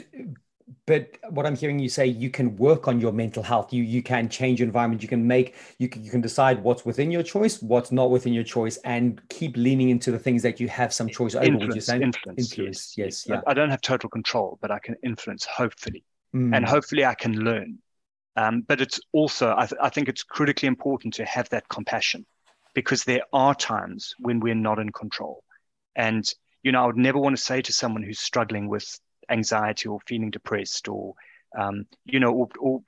but what I'm hearing you say, you can work on your mental health. You you can change your environment. You can make you can, you can decide what's within your choice, what's not within your choice, and keep leaning into the things that you have some choice over. Would you Influence, say? influence, Influence, yes, yes, I- I don't have total control, but I can influence, hopefully, Mm. and hopefully I can learn. Um, but it's also, I, th- I think it's critically important to have that compassion because there are times when we're not in control. And, you know, I would never want to say to someone who's struggling with anxiety or feeling depressed or, um, you know, or, or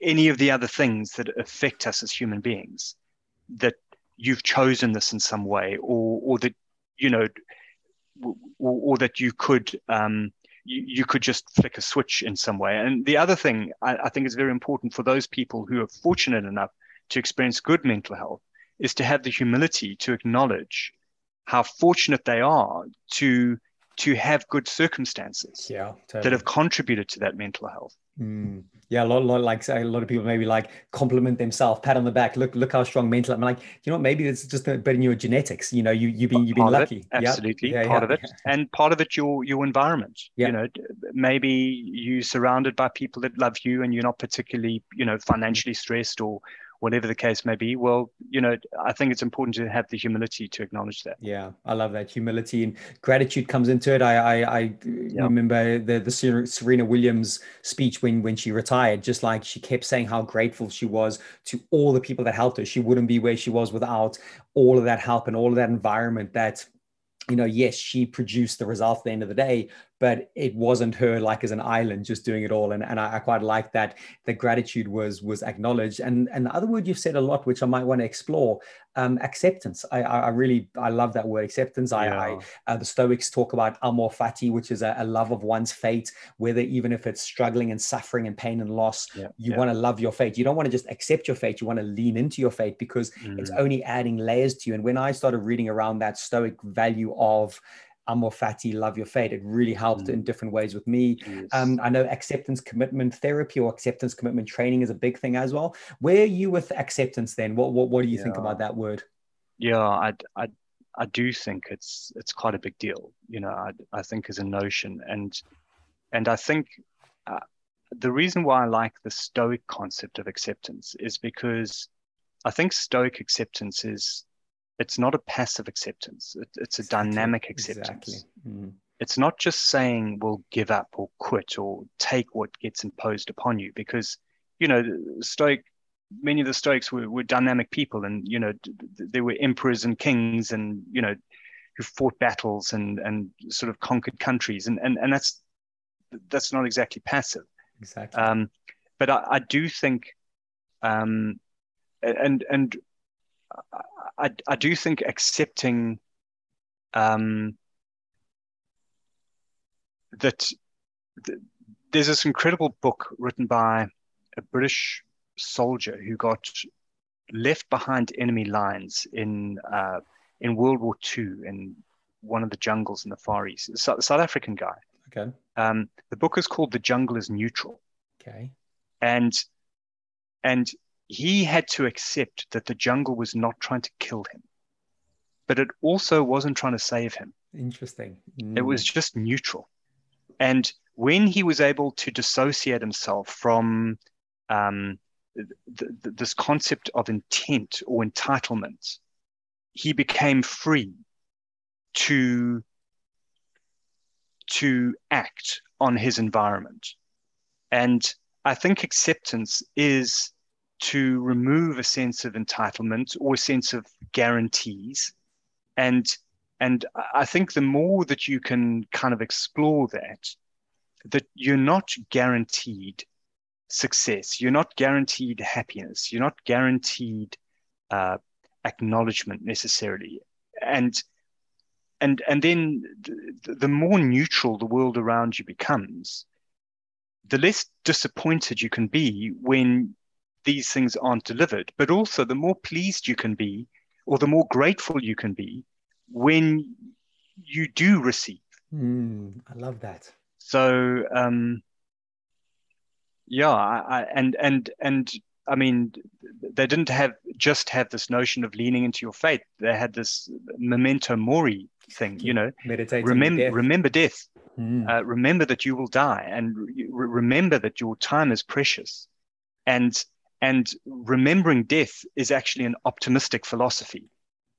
any of the other things that affect us as human beings that you've chosen this in some way or, or that, you know, or, or that you could, um, you, could just flick a switch in some way. And the other thing I, I think is very important for those people who are fortunate enough to experience good mental health is to have the humility to acknowledge how fortunate they are to to have good circumstances yeah, totally. that have contributed to that mental health. Mm. Yeah, a lot, a lot, like a lot of people maybe like compliment themselves, pat on the back. Look, look how strong mental. I'm like, you know, maybe it's just a bit in your genetics. You know, you you've been you've been lucky. It, absolutely, yeah, part yeah, of it, and part of it your your environment. You know, maybe you're surrounded by people that love you, and you're not particularly you know financially stressed or whatever the case may be. Well, you know, I think it's important to have the humility to acknowledge that. Yeah, I love that humility and gratitude comes into it. I I, I yeah. remember the the Serena Williams speech when when she retired. Just like she kept saying how grateful she was to all the people that helped her. She wouldn't be where she was without all of that help and all of that environment that you know, yes, she produced the result at the end of the day, but it wasn't her like as an island just doing it all. And, and I, I quite like that the gratitude was was acknowledged. And and the other word you've said a lot, which I might want to explore, um, acceptance. I, I really I love that word acceptance. I, yeah. I uh, the Stoics talk about amor fati, which is a, a, love of one's fate, whether even if it's struggling and suffering and pain and loss, yeah. you yeah. want to love your fate. You don't want to just accept your fate. You want to lean into your fate because mm. it's only adding layers to you. And when I started reading around that Stoic value of amor fati, love your fate. It really helped mm. in different ways with me. Yes. Um, I know acceptance commitment therapy or acceptance commitment training is a big thing as well. Where are you with acceptance then? What what, what do you yeah. think about that word? Yeah, I, I I do think it's it's quite a big deal. You know, I I think as a notion, and and I think. Uh, the reason why I like the Stoic concept of acceptance is because I think Stoic acceptance is it's not a passive acceptance. It, it's a exactly. dynamic acceptance. Exactly. Mm. It's not just saying we'll give up or quit or take what gets imposed upon you because, you know, Stoic, many of the Stoics were, were dynamic people and, you know, there were emperors and kings and, you know, who fought battles and, and sort of conquered countries. And, and, and that's, that's not exactly passive. Exactly. Um, but I, I do think, um, and, and I, I do think accepting um, that th- there's this incredible book written by a British soldier who got left behind enemy lines in uh, in World War II in one of the jungles in the Far East. South, South African guy. Okay. Um, the book is called The Jungle is Neutral. Okay. And and he had to accept that the jungle was not trying to kill him, but it also wasn't trying to save him. Interesting. Mm. It was just neutral. And when he was able to dissociate himself from um, th- th- this concept of intent or entitlement, he became free to to act on his environment. And I think acceptance is to remove a sense of entitlement or a sense of guarantees. And and I think the more that you can kind of explore that, that you're not guaranteed success, you're not guaranteed happiness, you're not guaranteed uh, acknowledgement necessarily, and and and then the, the more neutral the world around you becomes, the less disappointed you can be when these things aren't delivered, but also the more pleased you can be or the more grateful you can be when you do receive. Mm, I love that. So, um, yeah, I, I, and and and I mean, they didn't have just have this notion of leaning into your faith. They had this memento mori thing, you know. Meditating remember, death. remember death. Mm. Uh, remember that you will die, and re- remember that your time is precious. And and remembering death is actually an optimistic philosophy.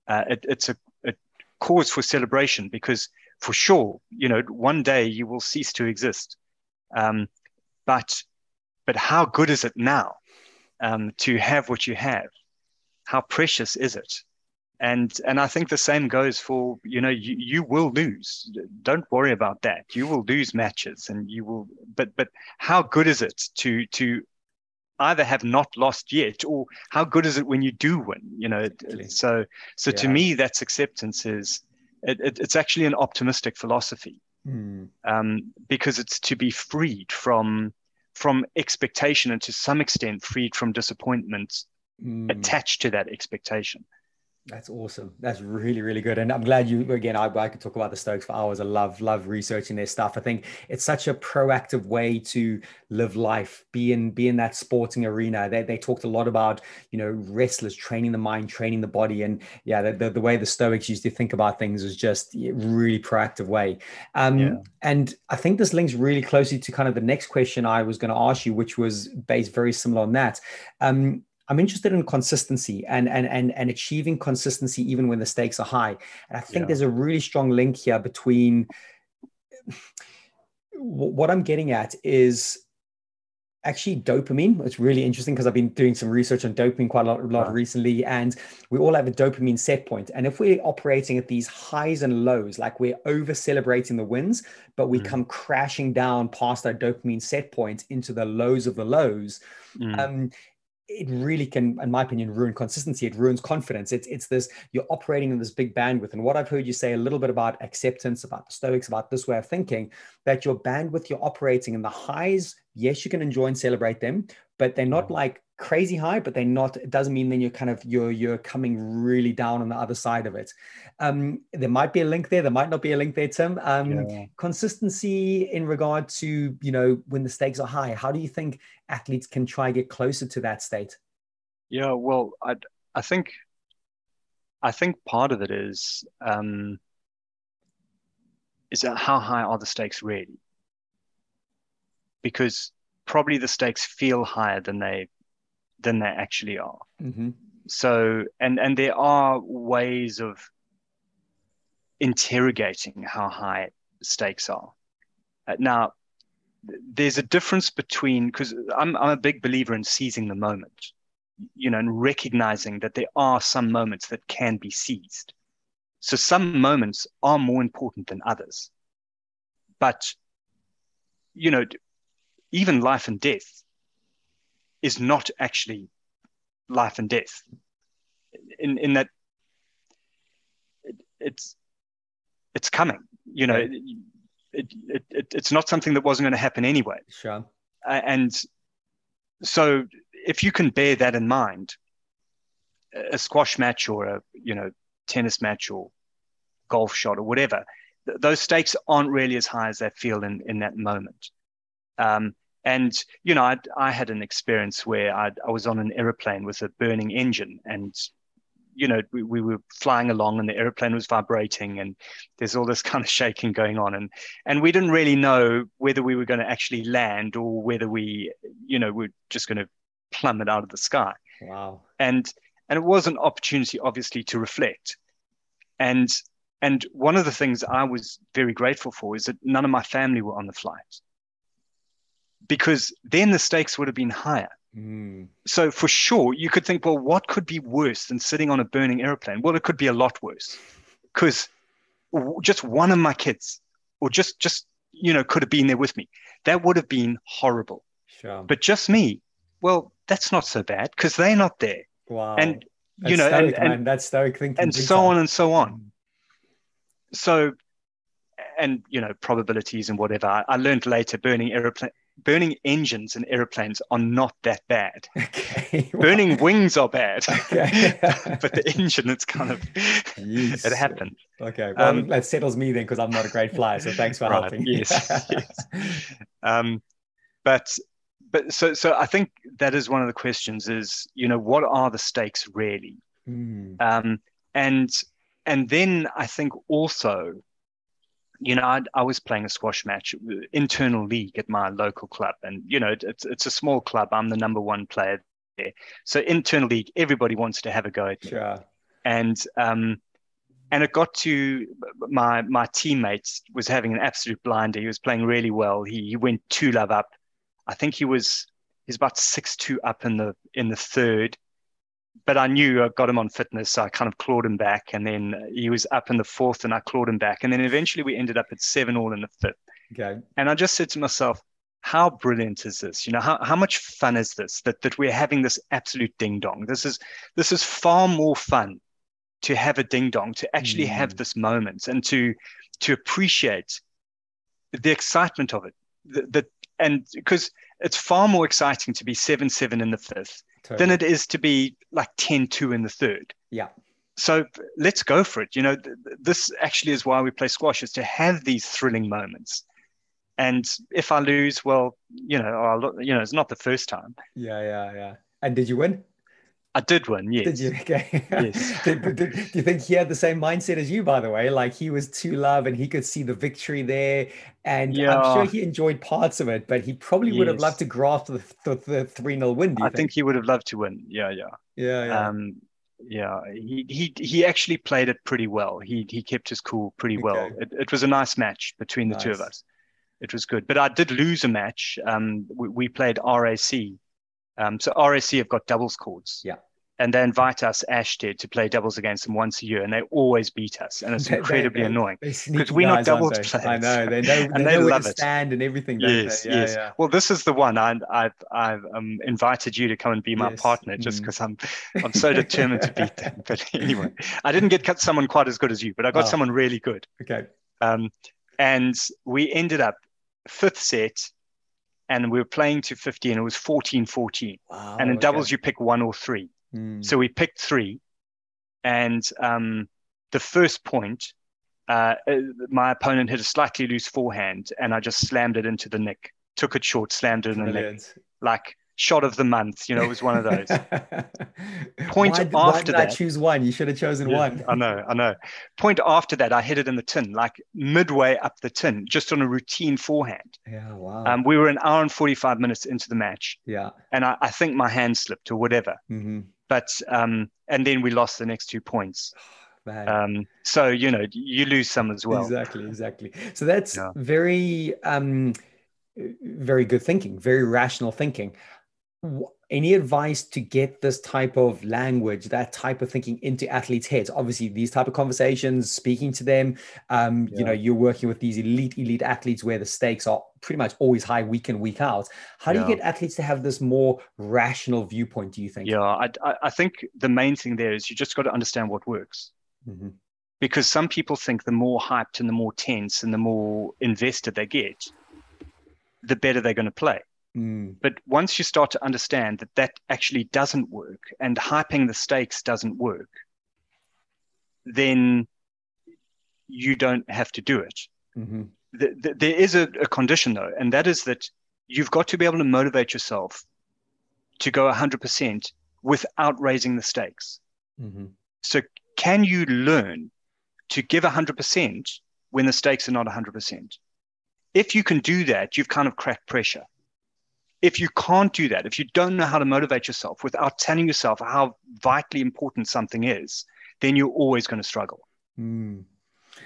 Uh, it, it's a, a, cause for celebration because, for sure, you know, one day you will cease to exist. Um, but, but how good is it now um, to have what you have? How precious is it? And and I think the same goes for you know you, you will lose. Don't worry about that. You will lose matches, and you will. But but how good is it to to either have not lost yet or how good is it when you do win you know so so yeah. to me that's acceptance is it, it, it's actually an optimistic philosophy mm. um, because it's to be freed from from expectation and to some extent freed from disappointment mm. attached to that expectation That's awesome. That's really, really good. And I'm glad you, again, I, I could talk about the Stoics for hours. I love, love researching their stuff. I think it's such a proactive way to live life, be in, be in that sporting arena. They, they talked a lot about, you know, wrestlers training the mind, training the body. And yeah, the, the, the way the Stoics used to think about things was just a really proactive way. Um, yeah. And I think this links really closely to kind of the next question I was going to ask you, which was based very similar on that. Um, I'm interested in consistency and and and and achieving consistency even when the stakes are high. And I think yeah. there's a really strong link here between what I'm getting at is actually dopamine. It's really interesting because I've been doing some research on dopamine quite a lot, a lot wow. recently, and we all have a dopamine set point. And if we're operating at these highs and lows, like we're over celebrating the wins, but we mm. come crashing down past our dopamine set point into the lows of the lows, mm. um, it really can, in my opinion, ruin consistency. It ruins confidence. It's it's this you're operating in this big bandwidth. And what I've heard you say a little bit about acceptance, about the Stoics, about this way of thinking, that your bandwidth you're operating in the highs. Yes, you can enjoy and celebrate them, but they're not like crazy high, but they're not. It doesn't mean then you're kind of you're you're coming really down on the other side of it. Um, there might be a link there. There might not be a link there, Tim. Um, yeah. Consistency in regard to you know when the stakes are high. How do you think athletes can try get closer to that state? Yeah, well, I I think I think part of it is um, is that how high are the stakes really? Because probably the stakes feel higher than they than they actually are. Mm-hmm. So, and and there are ways of interrogating how high stakes are. Uh, now, there's a difference between because I'm I'm a big believer in seizing the moment, you know, and recognizing that there are some moments that can be seized. So some moments are more important than others, but you know, even life and death is not actually life and death. In in that it, it's it's coming you know it, it, it, it's not something that wasn't going to happen anyway. Sure. Uh, and so if you can bear that in mind a squash match or a you know tennis match or golf shot or whatever th- those stakes aren't really as high as they feel in in that moment. Um, and you know, I, I had an experience where I'd, I was on an aeroplane with a burning engine, and you know, we, we were flying along, and the aeroplane was vibrating, and there's all this kind of shaking going on, and and we didn't really know whether we were going to actually land or whether we, you know, we're just going to plummet out of the sky. Wow. And and it was an opportunity, obviously, to reflect, and and one of the things I was very grateful for is that none of my family were on the flight because then the stakes would have been higher. Mm. So for sure, you could think, well, what could be worse than sitting on a burning airplane? Well, it could be a lot worse, because just one of my kids, or just just you know, could have been there with me. That would have been horrible. Sure. But just me, well, that's not so bad because they're not there. Wow. And that's you know, stoic, and, and that's stoic thinking, and so on and so on. So, and you know, probabilities and whatever. I, I learned later burning airplane burning engines in airplanes are not that bad. Okay, Burning wings are bad. Okay. but the engine, it's kind of yes. it happened. Okay. Well, um, that settles me then because I'm not a great flyer. So thanks for right, helping. Yes. yes. Um, but but so so I think that is one of the questions is you know what are the stakes really, mm. um, and and then I think also you know, I, I, was playing a squash match, internal league at my local club, and you know, it's it's a small club. I'm the number one player there, so internal league, everybody wants to have a go at me. Sure. And um, and it got to my my teammates was having an absolute blinder. He was playing really well. He he went two love up. I think he was he's about six two up in the in the third, but I knew I got him on fitness, so I kind of clawed him back, and then he was up in the fourth, and I clawed him back, and then eventually we ended up at seven all in the fifth. Okay. And I just said to myself, how brilliant is this? You know, how, how much fun is this? That that we're having this absolute ding dong. This is this is far more fun to have a ding dong, to actually mm. have this moment, and to to appreciate the excitement of it. That and because it's far more exciting to be seven seven in the fifth totally. than it is to be like 10 2 in the third. Yeah. so let's go for it. You know, th- this actually is why we play squash is to have these thrilling moments. And if I lose, well, you know, I'll, you know, it's not the first time. Yeah, yeah, yeah. And did you win? I did win, yes. Did you? Okay. Yes. did, did, do you think he had the same mindset as you, by the way? Like he was to love and he could see the victory there. And Yeah. I'm sure he enjoyed parts of it, but he probably would have loved to grasp the, the, the 3 0 win. I think he would have loved to win. Yeah, yeah. Yeah, yeah. Um, yeah, he, he he actually played it pretty well. He he kept his cool pretty well. It, it was a nice match between the two of us. It was good. But I did lose a match. Um, we, we played RAC. Um, so RSC have got doubles courts. Yeah. And they invite us, Ash did, to play doubles against them once a year, and they always beat us, and it's They- they- incredibly they- annoying. Sneaky we're not doubles they? I know. They know, And they know love to it. stand and everything, Yes? Yeah, yes. yeah. Well, this is the one. I, I've I've um, invited you to come and be my Yes. partner just Mm. because I'm I'm so determined to beat them. But anyway, I didn't get cut someone quite as good as you, but I got Oh. someone really good. Okay. Um, and we ended up fifth set, and we were playing to 50, and it was 14-14. Wow. and in okay. doubles, you pick one or three. Mm. So we picked three, and um, the first point, uh, uh, my opponent hit a slightly loose forehand, and I just slammed it into the nick. Took it short, slammed it in the nick, like shot of the month. You know, it was one of those. Point why, why after did I that- choose one? You should have chosen Yeah, one. I know, I know. Point after that, I hit it in the tin, like midway up the tin, just on a routine forehand. Yeah, wow. Um, we were an hour and 45 minutes into the match, yeah. and I, I think my hand slipped or whatever. hmm But um, and then we lost the next two points. Man. Um, so you know, you lose some as well. exactly, exactly. So that's Yeah. very, um, very good thinking, very rational thinking. Any advice to get this type of language, that type of thinking into athletes' heads? Obviously, these type of conversations, speaking to them, um, you know, you're working with these elite, elite athletes where the stakes are pretty much always high week in, week out. How do you get athletes to have this more rational viewpoint? Do you think? Yeah, I, I, think the main thing there is you just got to understand what works. Mhm. Because some people think the more hyped and the more tense and the more invested they get, the better they're going to play. Mm, But once you start to understand that that actually doesn't work and hyping the stakes doesn't work, then you don't have to do it. mhm. th- th- there is a, a condition though, and that is that you've got to be able to motivate yourself to go 100% without raising the stakes. Mhm. So, can you learn to give 100% when the stakes are not 100%? If you can do that, you've kind of cracked pressure. If you can't do that, if you don't know how to motivate yourself without telling yourself how vitally important something is, then you're always going to struggle. Mm.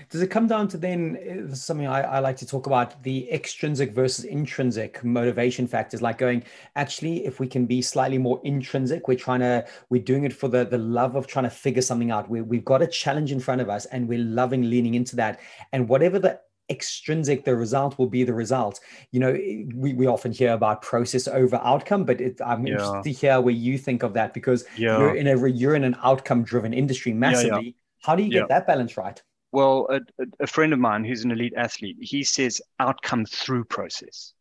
Does it come down to then uh, something I, I like to talk about the extrinsic versus intrinsic motivation factors? Like going, actually, if we can be slightly more intrinsic, we're trying to, we're doing it for the the love of trying to figure something out. We, we've got a challenge in front of us and we're loving leaning into that. And whatever the extrinsic the result will be the result you know we, we often hear about process over outcome but it, i'm Yeah. interested to hear where you think of that because Yeah. you're in a you're in an outcome driven industry massively how do you get Yeah. that balance right Well, a, a- friend of mine who's an elite athlete, he says outcome through process.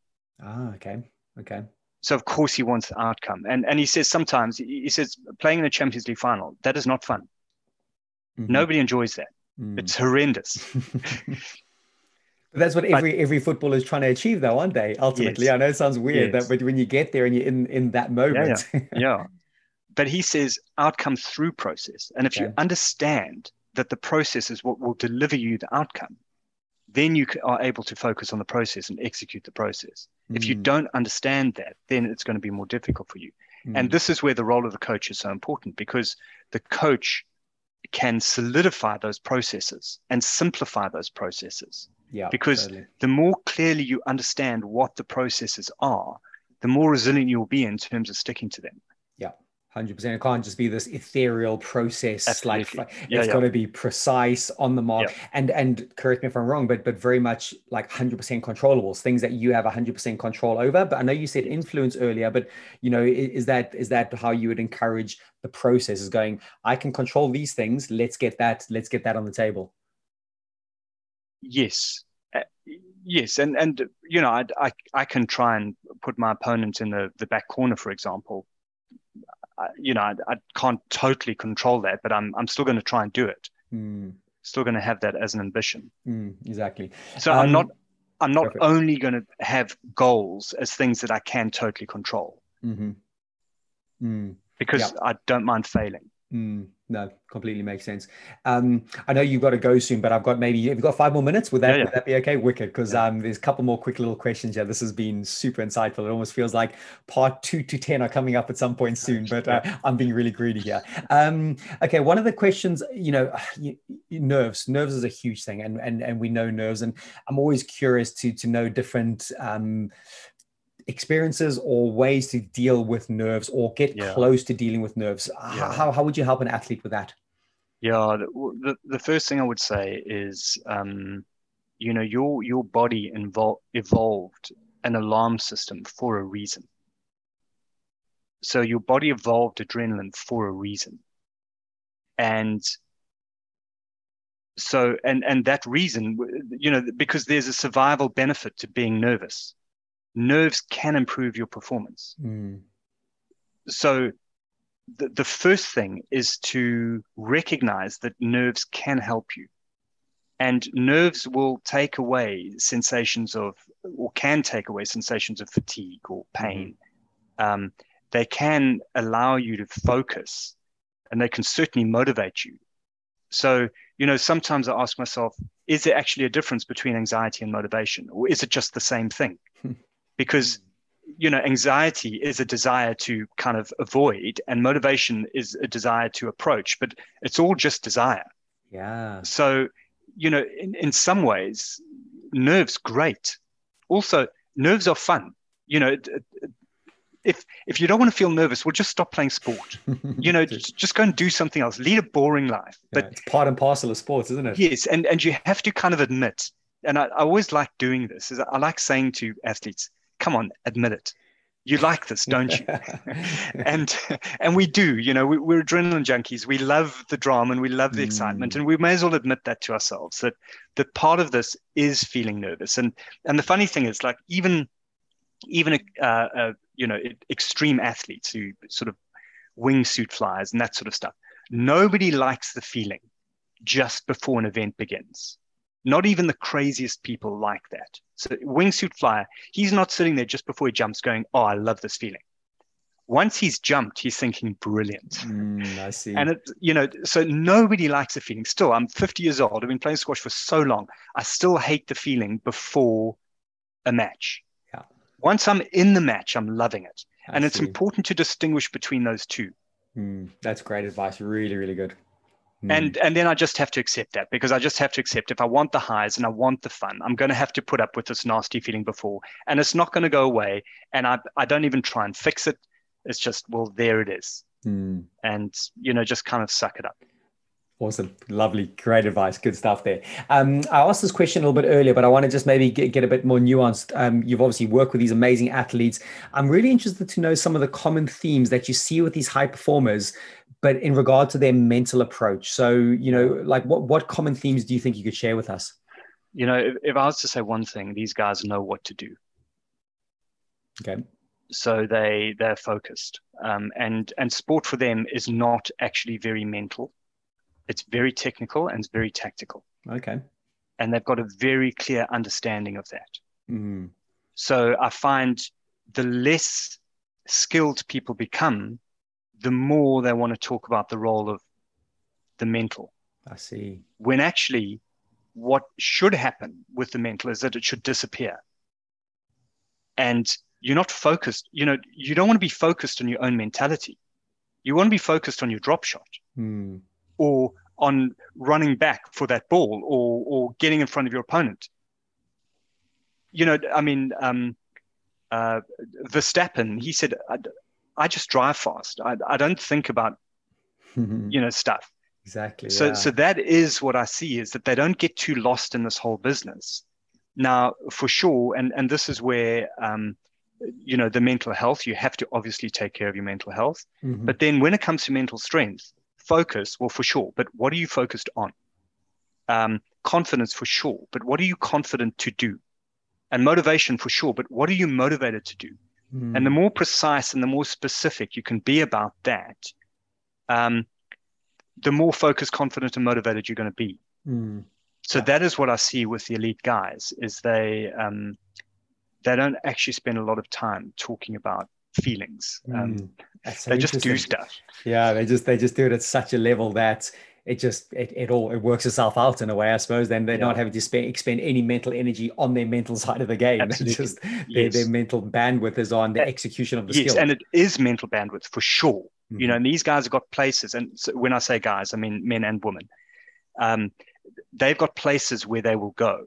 Ah, okay. Okay. So of course he wants the outcome, and and he says sometimes he says playing in a Champions League final that is not fun. Mhm. Nobody enjoys that. Mm. It's horrendous. That's what every every footballer is trying to achieve, though, aren't they? Ultimately, Yes. I know it sounds weird, Yes. that, but when you get there and you're in in that moment, yeah, but he says outcome through process, and if you understand that the process is what will deliver you the outcome, then you are able to focus on the process and execute the process. If you Mm, don't understand that, then it's going to be more difficult for you. And mm, this is where the role of the coach is so important because the coach can solidify those processes and simplify those processes. Yeah, because- totally. The more clearly you understand what the processes are, the more resilient you'll be in terms of sticking to them. Yeah. Hundred percent. It can't just be this ethereal process. Absolutely. Like Yeah, it's yeah. got to be precise on the mark. And and correct me if I'm wrong, but but very much like hundred percent controllables, things that you have hundred percent control over. But I know you said influence earlier, but you know, is that is that how you would encourage the process? Is going, I can control these things. Let's get that. Let's get that on the table. Yes. Uh, yes. And, and you know, I, I, I can try and put my opponent in the, the back corner, for example. you know, I, I, can't totally control that, but I'm I'm still going to try and do it. Mm. Still going to have that as an ambition. Mm, exactly. So um, I'm not I'm not perfect. only going to have goals as things that I can totally control. Mm-hmm. Mm. Because yeah. I don't mind failing. Mm, no, completely makes sense. Um, I know you've got to go soon, but I've got maybe have you got five more minutes? Would that yeah, yeah. would that be okay? Wicked, because yeah. um, there's a couple more quick little questions Yeah, This has been super insightful. It almost feels like part two to ten are coming up at some point soon, but uh, I'm being really greedy here. Um, okay, one of the questions, you know, nerves. Nerves is a huge thing, and and and we know nerves, and I'm always curious to to know different um, experiences or ways to deal with nerves or get yeah. close to dealing with nerves. Yeah. how, how would you help an athlete with that? Yeah the, the first thing i would say is um, you know your your body involved evolved an alarm system for a reason. So your body evolved adrenaline for a reason. And so and and that reason you know because there's a survival benefit to being nervous nerves can improve your performance. Mm. So the, the first thing is to recognize that nerves can help you. And nerves will take away sensations of, or can take away sensations of fatigue or pain. Mm-hmm. Um, they can allow you to focus and they can certainly motivate you. So, you know, sometimes I ask myself, is there actually a difference between anxiety and motivation, or is it just the same thing? Because you know anxiety is a desire to kind of avoid and motivation is a desire to approach but it's all just desire. Yeah. So you know in, in some ways nerves great. Also nerves are fun. You know if if you don't want to feel nervous well just stop playing sport. You know just, just go and do something else. Lead a boring life. But yeah, it's part and parcel of sports isn't it? Yes and and you have to kind of admit and I, I always like doing this is i like saying to athletes come on, admit it. You like this, don't you? and and we do. You know, we, are adrenaline junkies. We love the drama and we love the mm. excitement, and we may as well admit that to ourselves that that part of this is feeling nervous. And and the funny thing is, like even even uh, uh, you know extreme athletes who sort of wingsuit flyers and that sort of stuff. Nobody likes the feeling just before an event begins. Not even the craziest people like that. So wingsuit flyer, he's not sitting there just before he jumps going, "Oh, I love this feeling." Once he's jumped, he's thinking, "Brilliant." Mm, I see. And it, you know, so nobody likes the feeling. Still, I'm 50 years old. I've been playing squash for so long. I still hate the feeling before a match. Yeah. Once I'm in the match, I'm loving it, I and see. it's important to distinguish between those two. Mm, that's great advice. Really, really good. And and then I just have to accept that because I just have to accept if I want the highs and I want the fun, I'm going to have to put up with this nasty feeling before, and it's not going to go away. And I I don't even try and fix it. It's just well, there it is, mm. and you know, just kind of suck it up. Awesome. Lovely. Great advice. Good stuff there. Um, I asked this question a little bit earlier, but I want to just maybe get, get a bit more nuanced. Um, you've obviously worked with these amazing athletes. I'm really interested to know some of the common themes that you see with these high performers but in regard to their mental approach. So, you know, like what, what common themes do you think you could share with us? You know, if, if I was to say one thing, these guys know what to do. Okay. So they they're focused, um, and and sport for them is not actually very mental. It's very technical and it's very tactical. Okay. And they've got a very clear understanding of that. Mm. So I find the less skilled people become, the more they want to talk about the role of the mental. I see. When actually, what should happen with the mental is that it should disappear. And you're not focused, you know, you don't want to be focused on your own mentality. You want to be focused on your drop shot hmm. or on running back for that ball or, or getting in front of your opponent. You know, I mean, um, uh, Verstappen, he said, I just drive fast. I, I don't think about, you know, stuff. Exactly. So, yeah. so that is what I see is that they don't get too lost in this whole business. Now, for sure, and and this is where, um, you know, the mental health. You have to obviously take care of your mental health. Mm-hmm. But then, when it comes to mental strength, focus. Well, for sure. But what are you focused on? Um, confidence for sure. But what are you confident to do? And motivation for sure. But what are you motivated to do? Mm. And the more precise and the more specific you can be about that, um, the more focused, confident, and motivated you're going to be. Mm. So yeah. that is what I see with the elite guys: is they um, they don't actually spend a lot of time talking about feelings. Um, mm. they just do stuff. Yeah, they just they just do it at such a level that it just it, it all it works itself out in a way, I suppose. Then they're yeah. not having to spend expend any mental energy on their mental side of the game. Absolutely. Just yes. their, their mental bandwidth is on the execution of the yes, skill. and it is mental bandwidth for sure. Mm-hmm. You know, and these guys have got places, and so when I say guys, I mean men and women. Um, they've got places where they will go,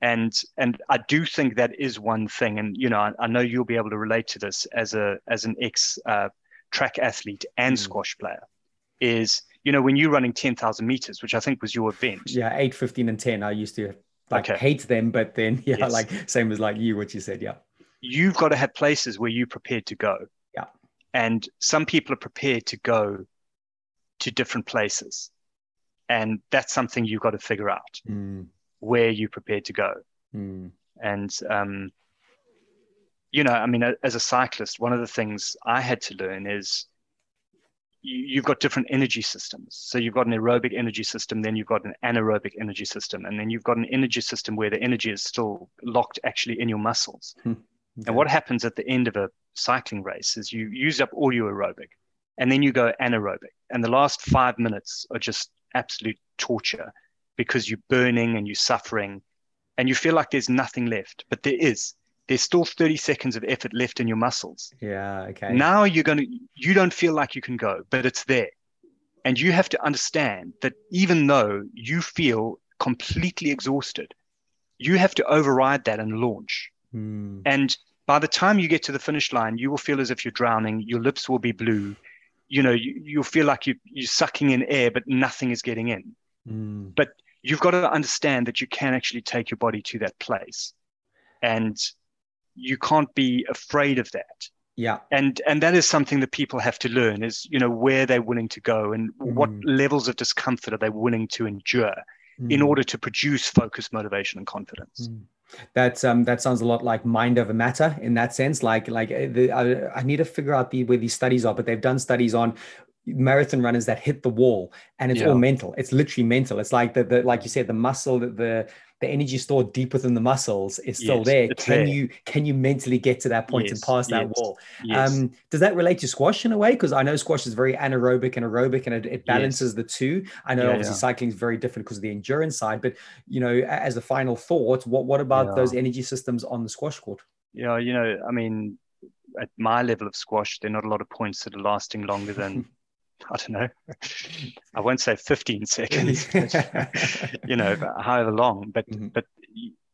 and and I do think that is one thing. And you know, I, I know you'll be able to relate to this as a as an ex uh, track athlete and mm-hmm. squash player. Is you know, when you're running 10,000 meters, which I think was your event. Yeah, 8, 15, and 10. I used to like okay. hate them, but then, yeah, yes. like same as like you, what you said. Yeah. You've got to have places where you're prepared to go. Yeah. And some people are prepared to go to different places. And that's something you've got to figure out mm. where you're prepared to go. Mm. And, um, you know, I mean, as a cyclist, one of the things I had to learn is you've got different energy systems. So you've got an aerobic energy system, then you've got an anaerobic energy system, and then you've got an energy system where the energy is still locked actually in your muscles. Hmm. Okay. And what happens at the end of a cycling race is you use up all your aerobic, and then you go anaerobic, and the last five minutes are just absolute torture because you're burning and you're suffering, and you feel like there's nothing left, but there is there's still 30 seconds of effort left in your muscles. Yeah. Okay. Now you're going to, you don't feel like you can go, but it's there. And you have to understand that even though you feel completely exhausted, you have to override that and launch. Mm. And by the time you get to the finish line, you will feel as if you're drowning. Your lips will be blue. You know, you, you'll feel like you, you're sucking in air, but nothing is getting in. Mm. But you've got to understand that you can actually take your body to that place. And you can't be afraid of that yeah and and that is something that people have to learn is you know where they're willing to go and mm. what levels of discomfort are they willing to endure mm. in order to produce focus motivation and confidence mm. That um that sounds a lot like mind over matter in that sense. Like like uh, the, I, I need to figure out the where these studies are, but they've done studies on marathon runners that hit the wall and it's yeah. all mental it's literally mental it's like the, the like you said the muscle the, the the energy stored deep within the muscles is still yes, there. Can there. you can you mentally get to that point yes, and pass that yes, wall? Um, does that relate to squash in a way? Because I know squash is very anaerobic and aerobic, and it, it balances the two. I know yeah, obviously yeah. cycling is very different because of the endurance side, but you know, as a final thought, what what about yeah. those energy systems on the squash court? Yeah, you know, I mean, at my level of squash, there are not a lot of points that are lasting longer than I don't know, I won't say 15 seconds, you know, however long, but, mm-hmm. but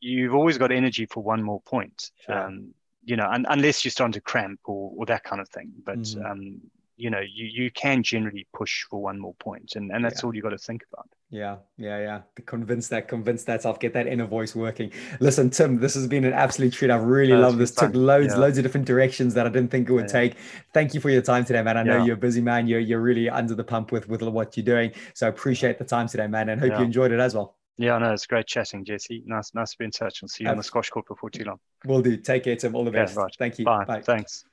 you've always got energy for one more point. Sure. Um, you know, un- unless you're starting to cramp or, or that kind of thing. But mm-hmm. um, you know, you, you can generally push for one more point, and, and that's yeah. all you got to think about. Yeah, yeah, yeah. Convince that, convince that self, get that inner voice working. Listen, Tim, this has been an absolute treat. I've really no, loved this. Took loads, yeah. loads of different directions that I didn't think it would yeah. take. Thank you for your time today, man. I know you're a busy man. You're you're really under the pump with with what you're doing. So I appreciate the time today, man, and hope you enjoyed it as well. Yeah, I know. it's great chatting, Jesse. Nice, nice to be in touch. and see you on the squash court before too long. We'll do. Take care, Tim. All the best. right. Thank you. Bye. Bye. Thanks.